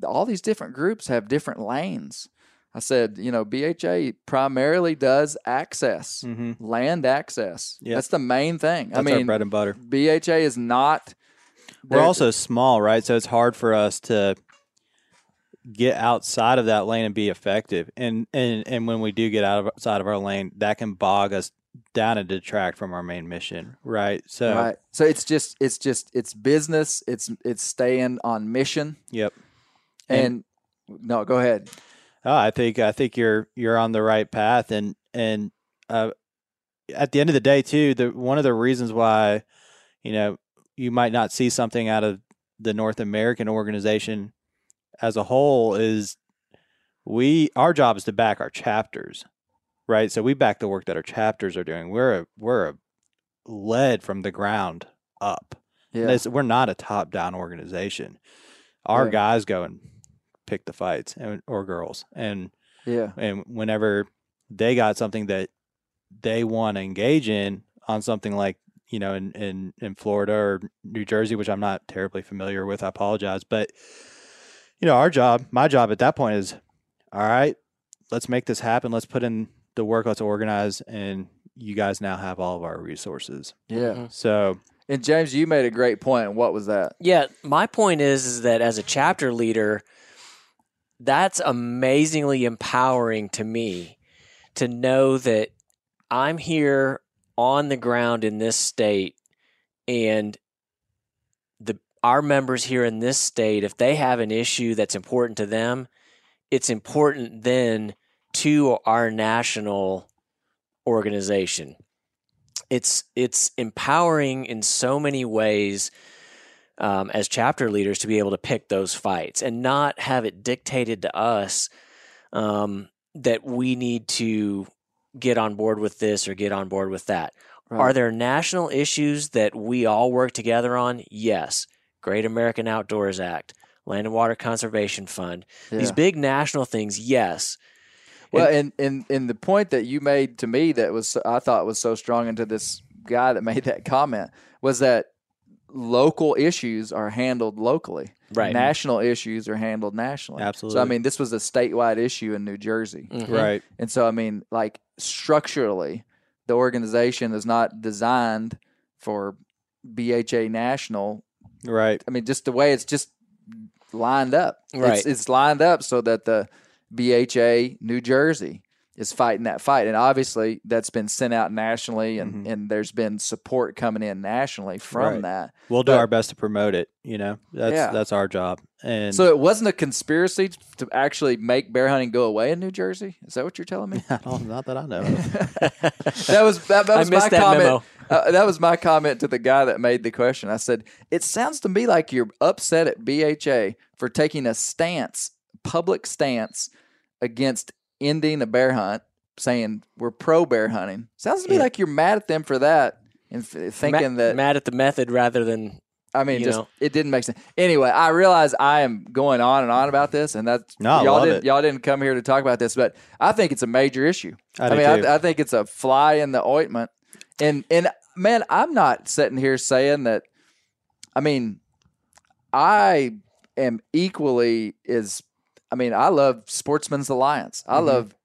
all these different groups have different lanes. I said, you know, BHA primarily does access, Mhm. land access. Yep. That's the main thing. That's I our mean, bread and butter. BHA is not. We're also small, right? So it's hard for us to get outside of that lane and be effective. And and and when we do get out of outside of our lane, that can bog us down and detract from our main mission, right? So right. So it's just it's just it's business. It's it's staying on mission. yep. And, no, go ahead. Oh, I think I think you're you're on the right path, and and uh, at the end of the day, too, the one of the reasons why you know you might not see something out of the North American organization as a whole is we our job is to back our chapters, right? So we back the work that our chapters are doing. We're a, we're a led from the ground up. Yeah. We're not a top down organization. Our Yeah. guys go and pick the fights and, or girls, and Yeah. and whenever they got something that they want to engage in on something like you know in, in in Florida or New Jersey, which I'm not terribly familiar with, I apologize, but you know our job, my job at that point is all right. Let's make this happen. Let's put in the work. Let's organize, and you guys now have all of our resources. Yeah. Mhm. So And James, you made a great point. What was that? Yeah, my point is is that as a chapter leader, that's amazingly empowering to me to know that I'm here on the ground in this state and the our members here in this state if they have an issue that's important to them, it's important then to our national organization. It's it's empowering in so many ways um, as chapter leaders to be able to pick those fights and not have it dictated to us um, that we need to get on board with this or get on board with that. Are there national issues that we all work together on? Yes. Great American Outdoors Act, Land and Water Conservation Fund, these big national things, yes. Well, and, and and the point that you made to me that was I thought was so strong into this guy that made that comment was that local issues are handled locally. Right. National issues are handled nationally. Absolutely. So I mean, this was a statewide issue in New Jersey. Mhm. right, And so I mean, like structurally, the organization is not designed for BHA national. right, I mean, just the way it's just lined up. Right. It's, it's lined up so that the BHA New Jersey is fighting that fight, and obviously that's been sent out nationally, and Mhm. and there's been support coming in nationally from Right. that. we'll do But- our best to promote it. You know, that's Yeah. that's our job. And So it wasn't a conspiracy to actually make bear hunting go away in New Jersey. Is that what you're telling me? not that I know. that was that, that I was missed my that comment. memo. Uh, that was my comment to the guy that made the question. I said, "It sounds to me like you're upset at BHA for taking a stance, public stance, against ending a bear hunt, saying we're pro bear hunting. Sounds to me Yeah. like you're mad at them for that, and f- thinking Ma- that mad at the method rather than I mean, you just know. it didn't make sense. Anyway, I realize I am going on and on mm-hmm. about this, and that's No, y'all didn't it. y'all didn't come here to talk about this, but I think it's a major issue. I do mean. I, I think it's a fly in the ointment, and and man, I'm not sitting here saying that. I mean, I am equally as. I mean, I love Sportsman's Alliance. I Mhm. love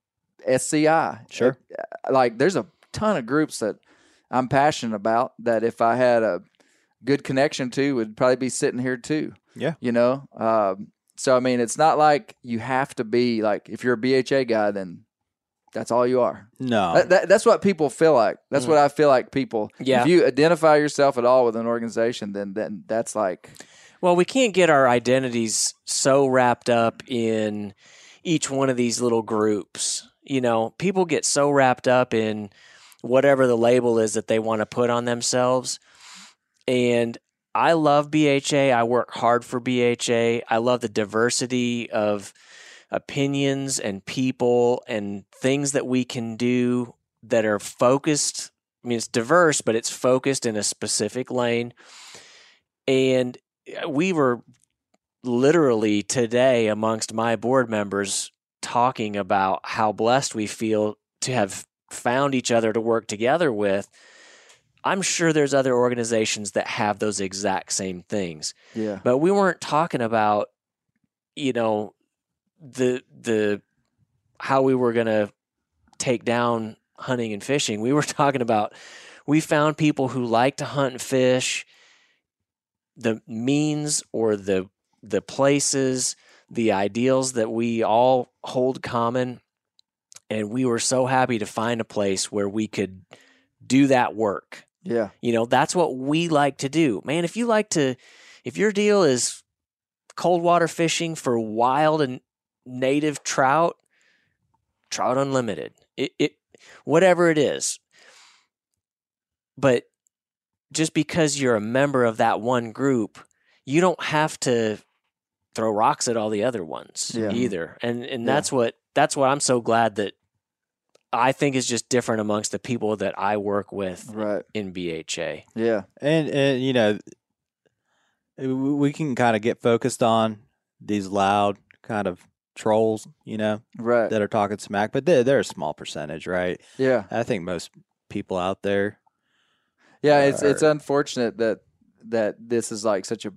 SCI. Sure. Uh, Like, there's a ton of groups that I'm passionate about. That if I had a good connection to, would probably be sitting here too. Yeah. You know. Um, so I mean, it's not like you have to be like if you're a BHA guy, then that's all you are. no, That, that, that's what people feel like. That's what I feel like people. Yeah. If you identify yourself at all with an organization, then then that's like Well, we can't get our identities so wrapped up in each one of these little groups. You know, people get so wrapped up in whatever the label is that they want to put on themselves. And I love BHA. I work hard for BHA. I love the diversity of opinions and people and things that we can do that are focused. I mean, it's diverse, but it's focused in a specific lane. And Uh, we were literally today amongst my board members talking about how blessed we feel to have found each other to work together with I'm sure there's other organizations that have those exact same things. Yeah. But we weren't talking about, you know, the the how we were gonna take down hunting and fishing. We were talking about we found people who like to hunt and fish, the means or the the places, the ideals that we all hold common. And we were so happy to find a place where we could do that work. Yeah. You know, that's what we like to do. Man, if you like to, if your deal is cold water fishing for wild and native trout, trout unlimited, it, it whatever it is. But just because you're a member of that one group, you don't have to throw rocks at all the other ones Yeah. either. And and Yeah. that's what that's what I'm so glad that I think is just different amongst the people that I work with Right. in BHA. Yeah. and and you know we can kind of get focused on these loud kind of trolls you know Right. that are talking smack but they're, they're a small percentage right Yeah. i think most people out there Yeah, it's it's unfortunate that that this is like such a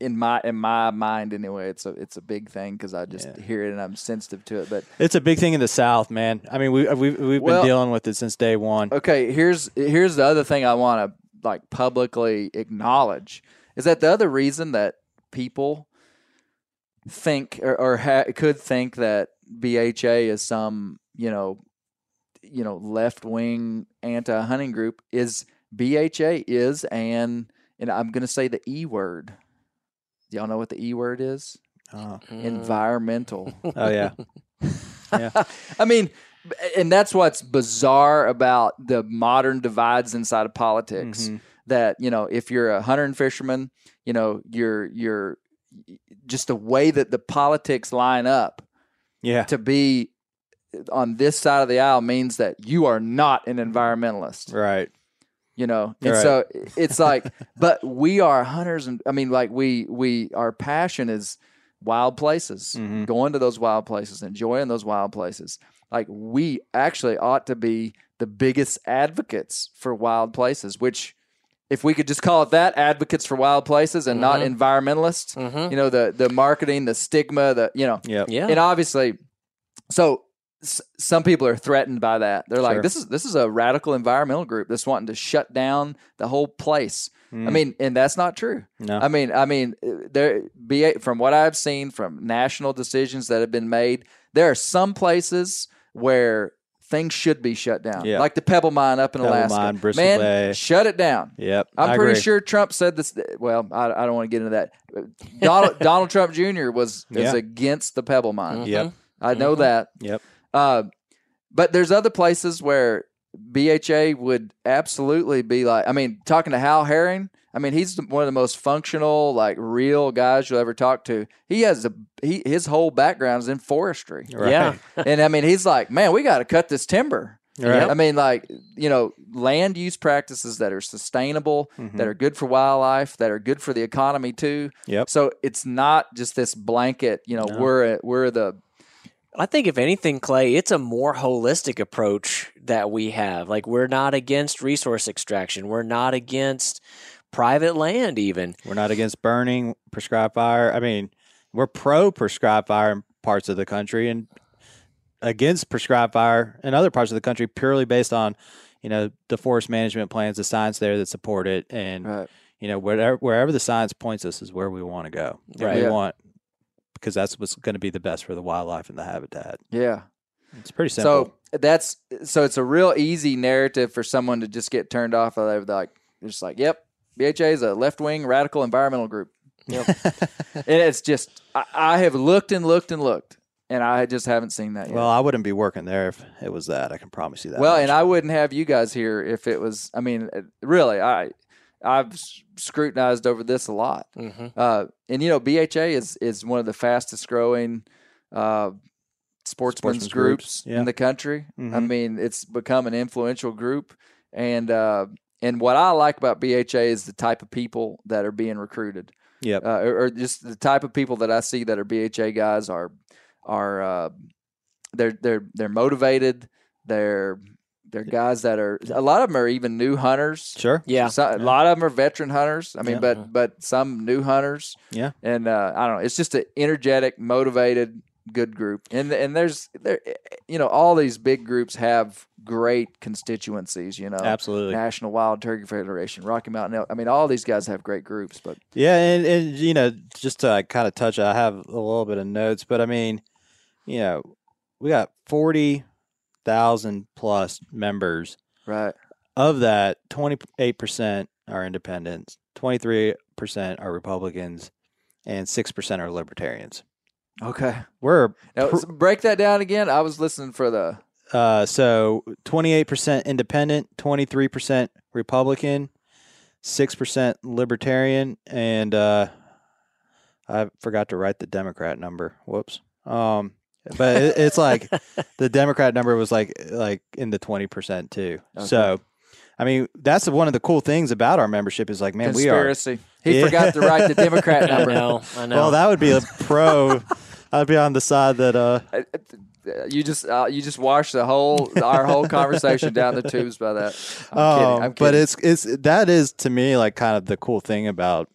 in my in my mind anyway. It's a it's a big thing because I just Yeah. hear it and I'm sensitive to it. But it's a big thing in the south man i mean we, uh, we've, we've Well- been dealing with it since day one okay, here's here's the other thing I want to like publicly acknowledge is that the other reason that people think or, or ha- could think that BHA is some you know you know left wing anti hunting group is BHA is an and I'm going to say the E word. Do y'all know what the E word is? Uh, Environmental. oh yeah yeah I mean, and that's what's bizarre about the modern divides inside of politics. Mhm. That you know, if you're a hunter and fisherman, you know, you're you're just the way that the politics line up yeah to be on this side of the aisle means that you are not an environmentalist. right You know, and Right. so it's like, but we are hunters, and I mean, like we we our passion is wild places, Mhm. going to those wild places, enjoying those wild places. Like we actually ought to be the biggest advocates for wild places. Which, if we could just call it that, advocates for wild places, and not environmentalists. Mhm. You know, the the marketing, the stigma, the you know, yep Yeah. and obviously, so s- some people are threatened by that. They're like, Sure. this is this is a radical environmental group that's wanting to shut down the whole place. I Mm. mean, and that's not true. no I mean, I mean, uh, there be from what I've seen from national decisions that have been made, there are some places where things should be shut down, Yeah. like the Pebble Mine up in Pebble Alaska. Mine, Bristol Man, Bay. shut it down. yep I'm I pretty agree. sure Trump said this. Well, I, I don't want to get into that. Donald, Donald Trump Jr. was is Yeah. against the Pebble Mine. yep I know that. yep Uh, but there's other places where BHA would absolutely be like. I mean, talking to Hal Herring. I mean, he's one of the most functional, like real guys you'll ever talk to. He has a he his whole background is in forestry, right. Yeah. and I mean, he's like, man, we got to cut this timber. Right. I mean, like you know, land use practices that are sustainable, Mhm. that are good for wildlife, that are good for the economy too. Yep. So it's not just this blanket. You know, No. we're we're the I think if anything, Clay, it's a more holistic approach that we have. Like we're not against resource extraction. We're not against private land even. We're not against burning prescribed fire. I mean, we're pro prescribed fire in parts of the country and against prescribed fire in other parts of the country purely based on, you know, the forest management plans, the science there that support it, and right. you know, wherever wherever the science points us is where we want to go. Right. We Yeah. want because that's what's going to be the best for the wildlife and the habitat. yeah. It's pretty simple. So that's so it's a real easy narrative for someone to just get turned off of. They're like, they're just like, yep, BHA is a left wing radical environmental group. Yep. and it's just, I, I have looked and looked and looked, and I just haven't seen that yet. well, I wouldn't be working there if it was that. I can promise you that. well, much. and I wouldn't have you guys here if it was. I mean, really, I I've scrutinized over this a lot. Mm-hmm. Uh, and you know, BHA is is one of the fastest growing uh, sportsmen's, Sportsmen's groups, groups, yeah. in the country. I Mhm. mean, it's become an influential group, and uh, and what I like about BHA is the type of people that are being recruited, Yep. uh, or, or just the type of people that I see that are BHA guys are are uh, they're they're they're motivated, they're they're guys that are a lot of them are even new hunters. Sure. Yeah. So- a lot of them are veteran hunters. I mean, Yeah. but but some new hunters. Yeah. and uh, I don't know. It's just an energetic, motivated, good group. And and there's there, you know, all these big groups have great constituencies. You know, Absolutely. National Wild Turkey Federation, Rocky Mountain. Elk. I mean, all these guys have great groups. But Yeah, and, and you know, just to kind of touch, I have a little bit of notes, but I mean, you know, we got forty thousand plus members. right, Of that, twenty eight percent are independents, twenty three percent are Republicans, and six percent are libertarians. okay. We're Now pr- break that down again. I was listening for the uh, so twenty eight percent independent, twenty three percent Republican, six percent libertarian, and uh, I forgot to write the Democrat number. Whoops. Um, but it, it's like the Democrat number was like like in the twenty percent too. So, I mean, that's one of the cool things about our membership is like, man, we are. He Yeah. forgot to write the Democrat I number. know. I know. Well, that would be a pro. I'd be on the side that uh, You just uh, you just washed the whole our whole conversation down the tubes by that. I'm Um, kidding. I'm But it's it's that is to me like kind of the cool thing about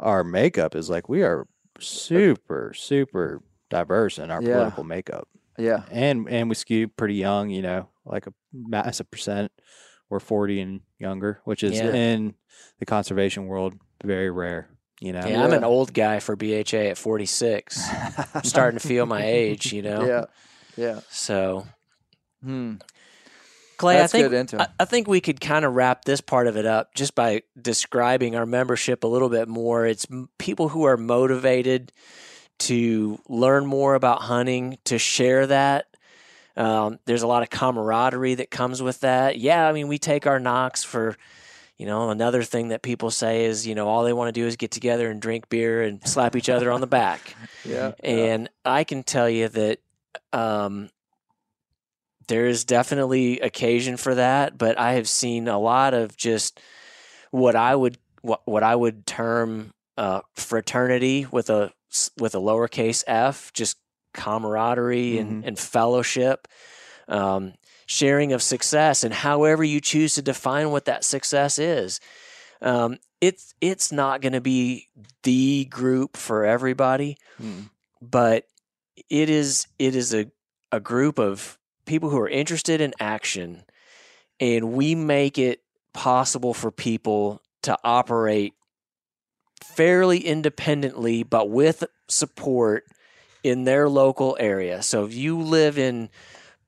our makeup is like we are super super diverse in our Yeah. political makeup, yeah, and and we skew pretty young. You know, like a massive percent. We're forty and younger, which is Yeah. in the conservation world very rare. You know, yeah, I'm an old guy for BHA at 46. I'm starting to feel my age, you know. yeah, yeah. So, Hmm. Clay, That's I think. I, I think we could kind of wrap this part of it up just by describing our membership a little bit more. It's people who are motivated to learn more about hunting, to share that. Um, there's a lot of camaraderie that comes with that. Yeah, I mean, we take our knocks for, you know, another thing that people say is, you know, all they want to do is get together and drink beer and slap each other on the back. Yeah, And I can tell you that um, there is definitely occasion for that, but I have seen a lot of just what I would what, what I would term uh, fraternity with a with a lowercase f, just camaraderie and, and fellowship, um, sharing of success, and however you choose to define what that success is. Um, it's it's not going to be the group for everybody, but it is it is a, a group of people who are interested in action and we make it possible for people to operate fairly independently but with support in their local area. So if you live in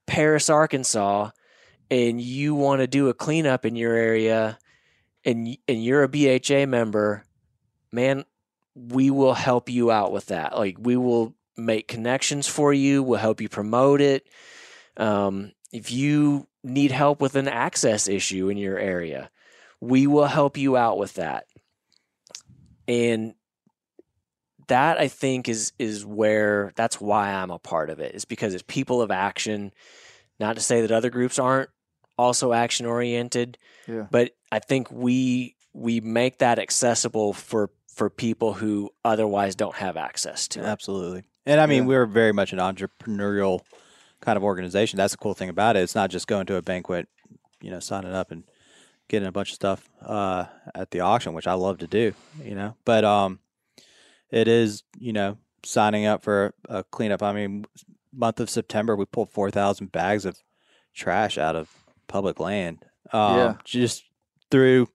Paris, Arkansas and you want to do a cleanup in your area and and you're a BHA member, man, we will help you out with that. Like we will make connections for you. We'll help you promote it. Um, if you need help with an access issue in your area, we will help you out with that. And that I think is is where that's why I'm a part of it. Is because it's people of action. Not to say that other groups aren't also action oriented, Yeah. but I think we we make that accessible for for people who otherwise don't have access to it. Absolutely. And I mean, Yeah. we're very much an entrepreneurial kind of organization. That's the cool thing about it. It's not just going to a banquet, you know, signing up and getting a bunch of stuff uh, at the auction, which I love to do, you know. But um, it is, you know, signing up for a cleanup. I mean, month of September, we pulled 4,000 bags of trash out of public land. Um, Yeah. Just through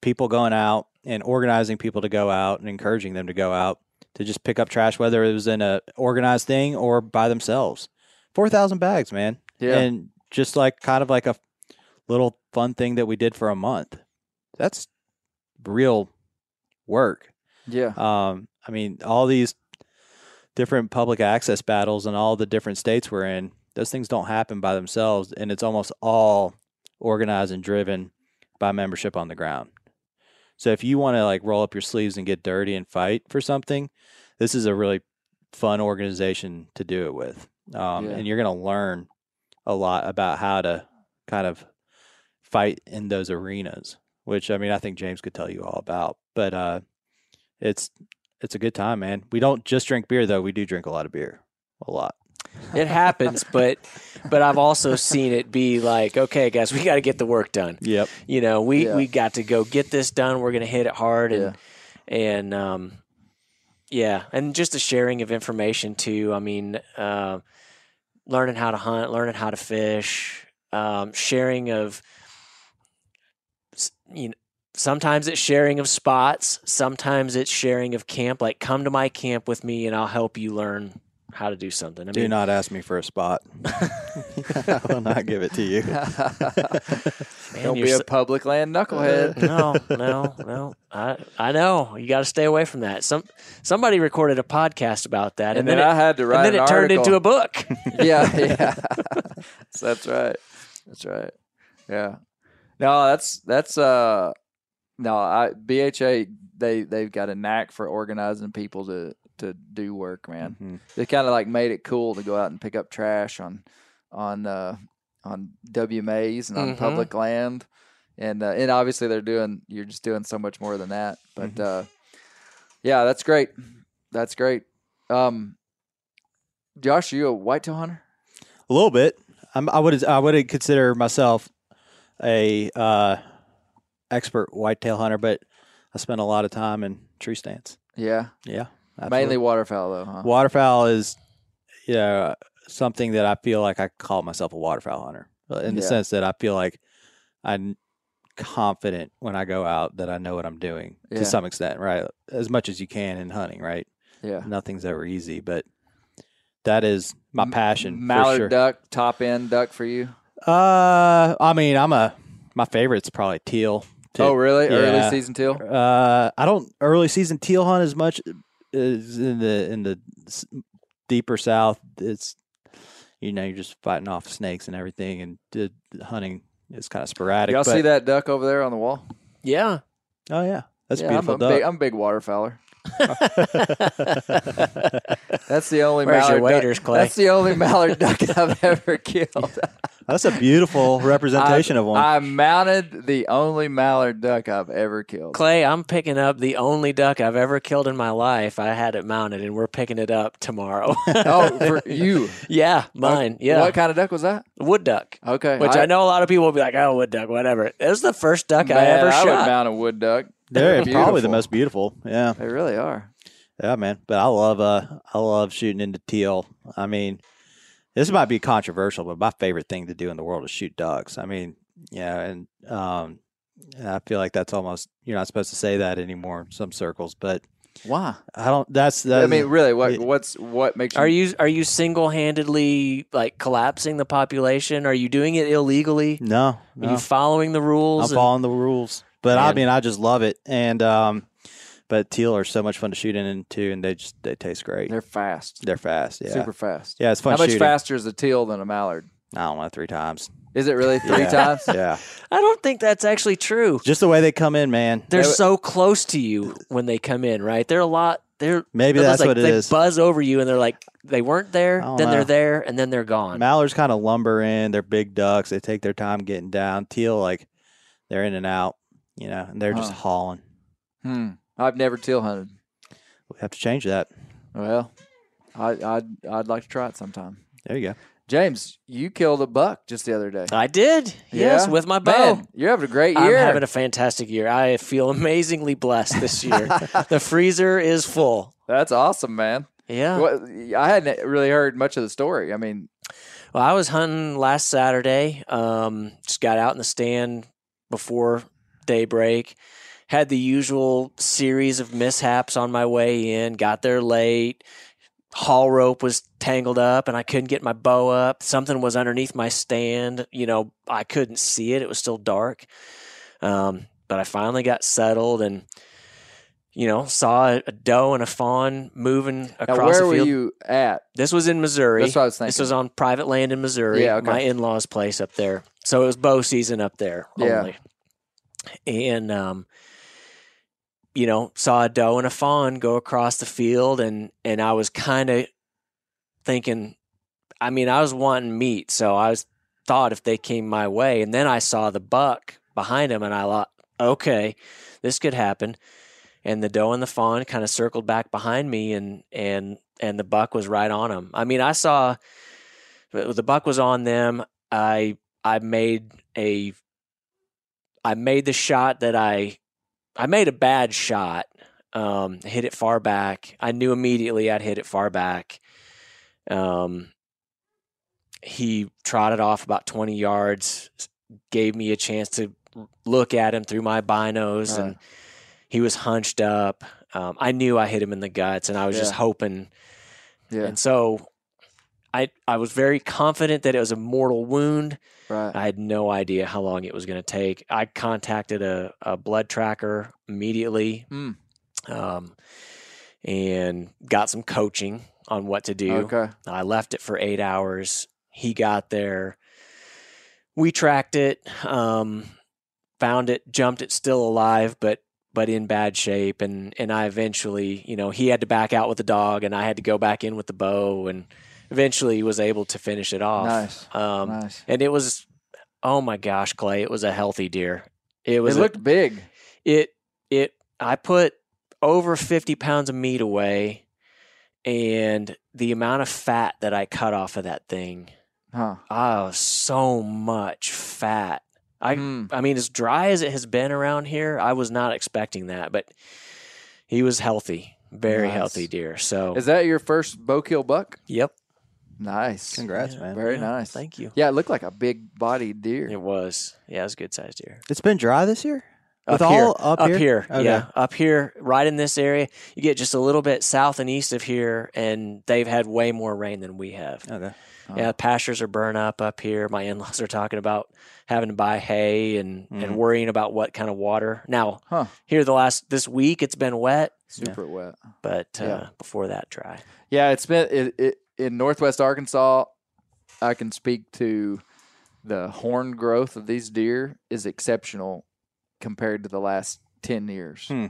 people going out and organizing people to go out and encouraging them to go out to just pick up trash, whether it was in a organized thing or by themselves. Four thousand bags, man. Yeah. And just like kind of like a little fun thing that we did for a month. That's real work. yeah, Um, I mean, all these different public access battles and all the different states we're in, those things don't happen by themselves, and it's almost all organized and driven by membership on the ground. So if you want to like roll up your sleeves and get dirty and fight for something, this is a really fun organization to do it with, um, Yeah. and you're going to learn a lot about how to kind of fight in those arenas. Which I mean, I think James could tell you all about, but uh, it's it's a good time, man. We don't just drink beer though; we do drink a lot of beer, a lot. It happens, but but I've also seen it be like, okay, guys, we got to get the work done. Yep. You know, we Yeah. we got to go get this done. We're going to hit it hard and and um yeah, and just the sharing of information too. I mean, uh, learning how to hunt, learning how to fish, um, sharing of s- you know sometimes it's sharing of spots sometimes it's sharing of camp like come to my camp with me and i'll help you learn how to do something i Do mean not ask me for a spot. I will not give it to you. man, Don't be a so- public land uh, knucklehead. no no no i i know you got to stay away from that some somebody recorded a podcast about that And and, then it, I had to write and then an it turned into a book yeah, yeah. So that's right. That's right. Yeah. No, that's that's uh no, I BHA they they've got a knack for organizing people to to do work, man. Mhm. They kind of like made it cool to go out and pick up trash on on uh on WMAs and on Mhm. public land. And uh, and obviously they're doing you're just doing so much more than that. But uh yeah, that's great. That's great. Um Josh, are you a whitetail hunter? A little bit. I'm, I would I would consider myself a uh, expert whitetail hunter, but I spend a lot of time in tree stands. Yeah. Yeah, Mainly waterfowl though, huh? waterfowl is yeah something that I feel like I call myself a waterfowl hunter uh, in the Yeah. sense that I feel like I'm confident when I go out that I know what I'm doing Yeah. to some extent, right? As much as you can in hunting, right? Yeah. Nothing's ever easy, but that is my passion. for Mallard sure. duck, top end duck for you. Uh, I mean, I'm a my favorite's probably teal. to- oh, really? Early season teal? Uh, I don't early season teal hunt as much as in the in the deeper south. It's you know you're just fighting off snakes and everything, and the the hunting is kind of sporadic. Y'all but- see that duck over there on the wall? yeah Oh yeah, that's yeah, a beautiful I'm a duck. big, I'm a big waterfowler. That's the only Where's your mallard waders, duck. Clay? That's the only mallard duck I've ever killed. that's a beautiful representation I, of one. I mounted the only mallard duck I've ever killed. Clay, I'm picking up the only duck I've ever killed in my life. I had it mounted, and we're picking it up tomorrow. oh, for you? yeah, mine. Uh, yeah, What kind of duck was that? wood duck. Okay, Which I, know a lot of people will be like, "Oh, wood duck, whatever." It was the first duck I Man, ever I would mount a wood duck. They're probably the most beautiful. Yeah, They really are. yeah, man. But I love uh, I love shooting into teal. I mean, this might be controversial, but my favorite thing to do in the world is shoot ducks. I mean, yeah, and um, and I feel like that's almost you're not supposed to say that anymore in some circles, but Why? I don't. That's that. I mean, really, what it- what's what makes Are you are you single handedly like collapsing the population? Are you doing it illegally? no, Are you following the rules? I'm and- following the rules, but I mean, I just love it, and um, but teal are so much fun to shoot in into, and they just they taste great. They're fast, They're fast, yeah, super fast. yeah. It's fun How much shooting. faster is a teal than a mallard? I don't know, three times. Is it really three Yeah. times? Yeah, I don't think that's actually true. just the way they come in, man. They're They- so close to you when they come in, right? They're a lot. They're Maybe they're that's like, what it they is. buzz over you, and they're like they weren't there, then know. they're there, and then they're gone. Mallards kind of lumber in. They're big ducks. They take their time getting down. Teal like they're in and out, you know, and they're just Huh. hauling. Hmm. I've never teal hunted. We have to change that. Well, I, I'd I'd like to try it sometime. There you go. James, you killed a buck just the other day. I did, yes, Yeah? with my bow. Man, you're having a great year. I'm year. having a fantastic year. I feel amazingly blessed this year. the freezer is full. That's awesome, man. Yeah. What, I hadn't really heard much of the story. I mean, Well, I was hunting last Saturday. Um, just got out in the stand before daybreak. Had the usual series of mishaps on my way in. Got there late. Haul rope was tangled up, and I couldn't get my bow up. Something was underneath my stand. You know, I couldn't see it. It was still dark. Um, but I finally got settled and. You know, saw a, a doe and a fawn moving across. now where were you at? This was in Missouri. That's what I was This was on private land in Missouri. Yeah, okay. My in laws' place up there. So it was bow season up there Yeah. only. And um, you know, saw a doe and a fawn go across the field and and I was kind of thinking I mean, I was wanting meat, so I was thought if they came my way, and then I saw the buck behind him and I thought, okay, this could happen. and the doe and the fawn kind of circled back behind me, and and and the buck was right on them. I mean, I saw the buck was on them. I I made a I made the shot that I I made a bad shot. Um, hit it far back. I knew immediately I'd hit it far back. Um, he trotted off about 20 yards, gave me a chance to look at him through my binos, and he was hunched up. Um, I knew I hit him in the guts, and I was just hoping. Yeah. And so, I I was very confident that it was a mortal wound. Right. I had no idea how long it was going to take. I contacted a, a blood tracker immediately, Hmm. um, and got some coaching on what to do. Okay. I left it for eight hours. He got there. We tracked it, um, found it, jumped it still alive, but but in bad shape. And and I eventually, you know, he had to back out with the dog, and I had to go back in with the bow, and eventually was able to finish it off. Nice. Um, nice. And it was, oh my gosh, Clay, it was a healthy deer. It It was a- looked big. it it I put over 50 pounds of meat away and the amount of fat that I cut off of that thing Huh. oh so much fat I Hmm. I mean as dry as it has been around here I was not expecting that but he was healthy very Nice. healthy deer so Is that your first bow kill buck? yep Nice. Congrats, Yeah. man. Very Yeah, nice. thank you Yeah, it looked like a big bodied deer. it was yeah it was a good sized deer It's been dry this year. Up With here. all up, here. Okay. yeah, up here, right in this area. You get just a little bit south and east of here, and they've had way more rain than we have. Okay. Yeah, pastures are burn up up here. My in-laws are talking about having to buy hay and Mhm. and worrying about what kind of water. Now, Huh. here the last this week it's been wet, Super wet. but uh, Yeah. before that dry. Yeah, it's been it, it, in Northwest Arkansas. I can speak to the horn growth of these deer is exceptional compared to the last ten years. Hmm.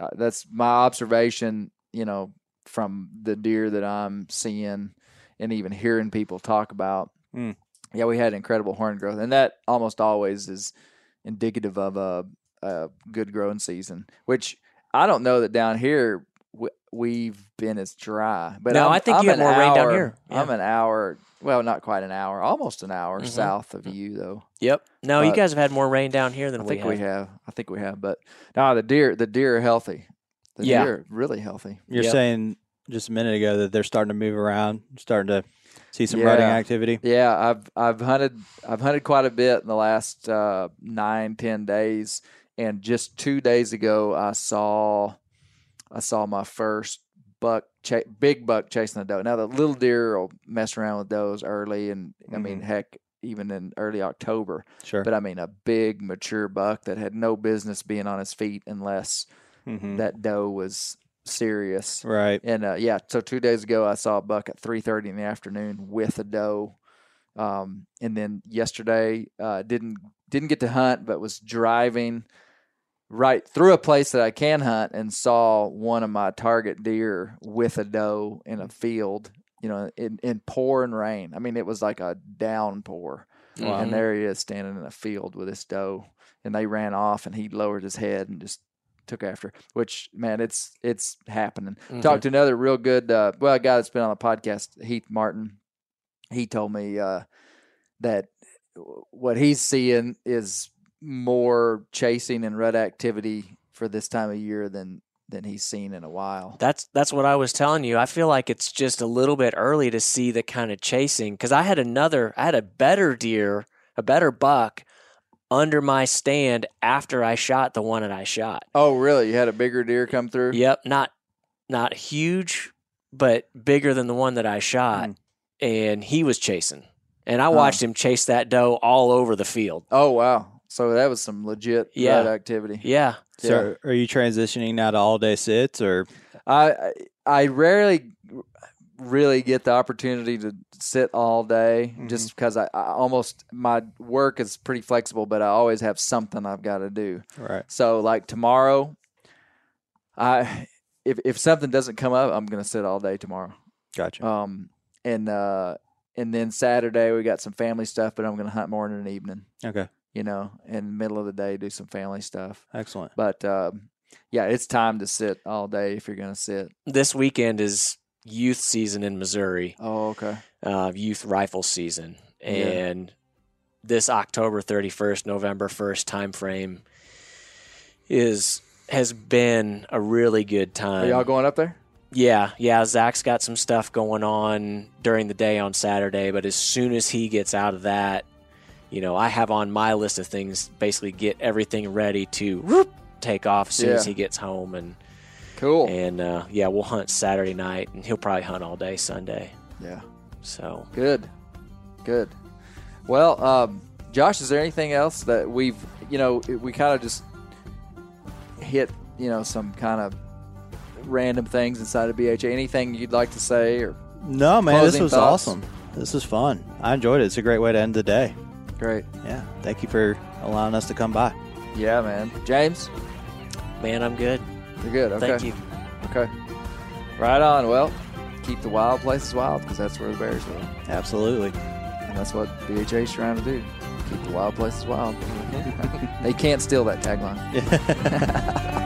Uh, that's my observation. You know, from the deer that I'm seeing and even hearing people talk about. Hmm. Yeah, we had incredible horn growth, and that almost always is indicative of a, a good growing season. Which I don't know that down here we've been as dry. But No, I'm, I think I'm you have an more rain down here. Yeah. I'm an hour. Well, not quite an hour, almost an hour Mhm. south of you, though. Yep. No, you guys have had more rain down here than I we think have. we have. I think we have. But no, the deer, the deer are healthy. The Yeah. deer are really healthy. You're Yep. saying just a minute ago that they're starting to move around, starting to see some rutting activity. Yeah, I've I've hunted I've hunted quite a bit in the last uh, nine ten days, and just two days ago I saw I saw my first buck, cha- big buck chasing a doe. Now the little deer will mess around with does early, and I mean Mhm. heck, even in early October. Sure. But I mean a big mature buck that had no business being on his feet unless Mhm. that doe was serious. right. And uh, yeah, so two days ago I saw a buck at three thirty in the afternoon with a doe. Um, and then yesterday uh, didn't didn't get to hunt, but was driving right through a place that I can hunt and saw one of my target deer with a doe in a field. You know, in, in pouring rain. I mean, it was like a downpour, Wow. and there he is standing in a field with this doe, and they ran off, and he lowered his head and just took after. Which man, it's it's happening. Mhm. Talked to another real good, uh, well, a guy that's been on the podcast, Heath Martin. He told me uh, that what he's seeing is more chasing and rut activity for this time of year than than he's seen in a while. That's that's what I was telling you. I feel like it's just a little bit early to see the kind of chasing because I had another, I had a better deer, a better buck under my stand after I shot the one that I shot. Oh, really? You had a bigger deer come through? Yep, not not huge, but bigger than the one that I shot, hmm. and he was chasing, and I watched him chase that doe all over the field. Oh, wow. So that was some legit Yeah. rut activity. Yeah, So are you transitioning now to all day sits or I I- I rarely really get the opportunity to sit all day just because I, I almost my work is pretty flexible, but I always have something I've got to do. right? So like tomorrow, I if if something doesn't come up, I'm gonna sit all day tomorrow. Gotcha. Um and uh and then Saturday we got some family stuff, but I'm gonna hunt morning and evening. okay. You know, in the middle of the day do some family stuff. Excellent. But um, Yeah, it's time to sit all day if you're going to sit. This weekend is youth season in Missouri, Oh, okay. uh, youth rifle season, Yeah. and this October 31st, November 1st time frame is has been a really good time. Are y'all going up there? Yeah, yeah. Zach's got some stuff going on during the day on Saturday, but as soon as he gets out of that, you know, I have on my list of things basically get everything ready to whoop, take off as soon as he gets home, and Cool. and uh, yeah, we'll hunt Saturday night, and he'll probably hunt all day Sunday. yeah. So Good. Good. Well, um, Josh, is there anything else that we've, you know, we kind of just hit, you know, some kind of random things inside of BHA? Anything you'd like to say or No, man, this was thoughts? awesome. This was fun. I enjoyed it. It's a great way to end the day. Great? Yeah. Thank you for allowing us to come by. Yeah, man. James, man, I'm good. you're good. Okay. Thank you. Okay. Right on. Well, keep the wild places wild because that's where the bears live. Absolutely. And that's what BHA is trying to do. Keep the wild places wild. they can't steal that tagline.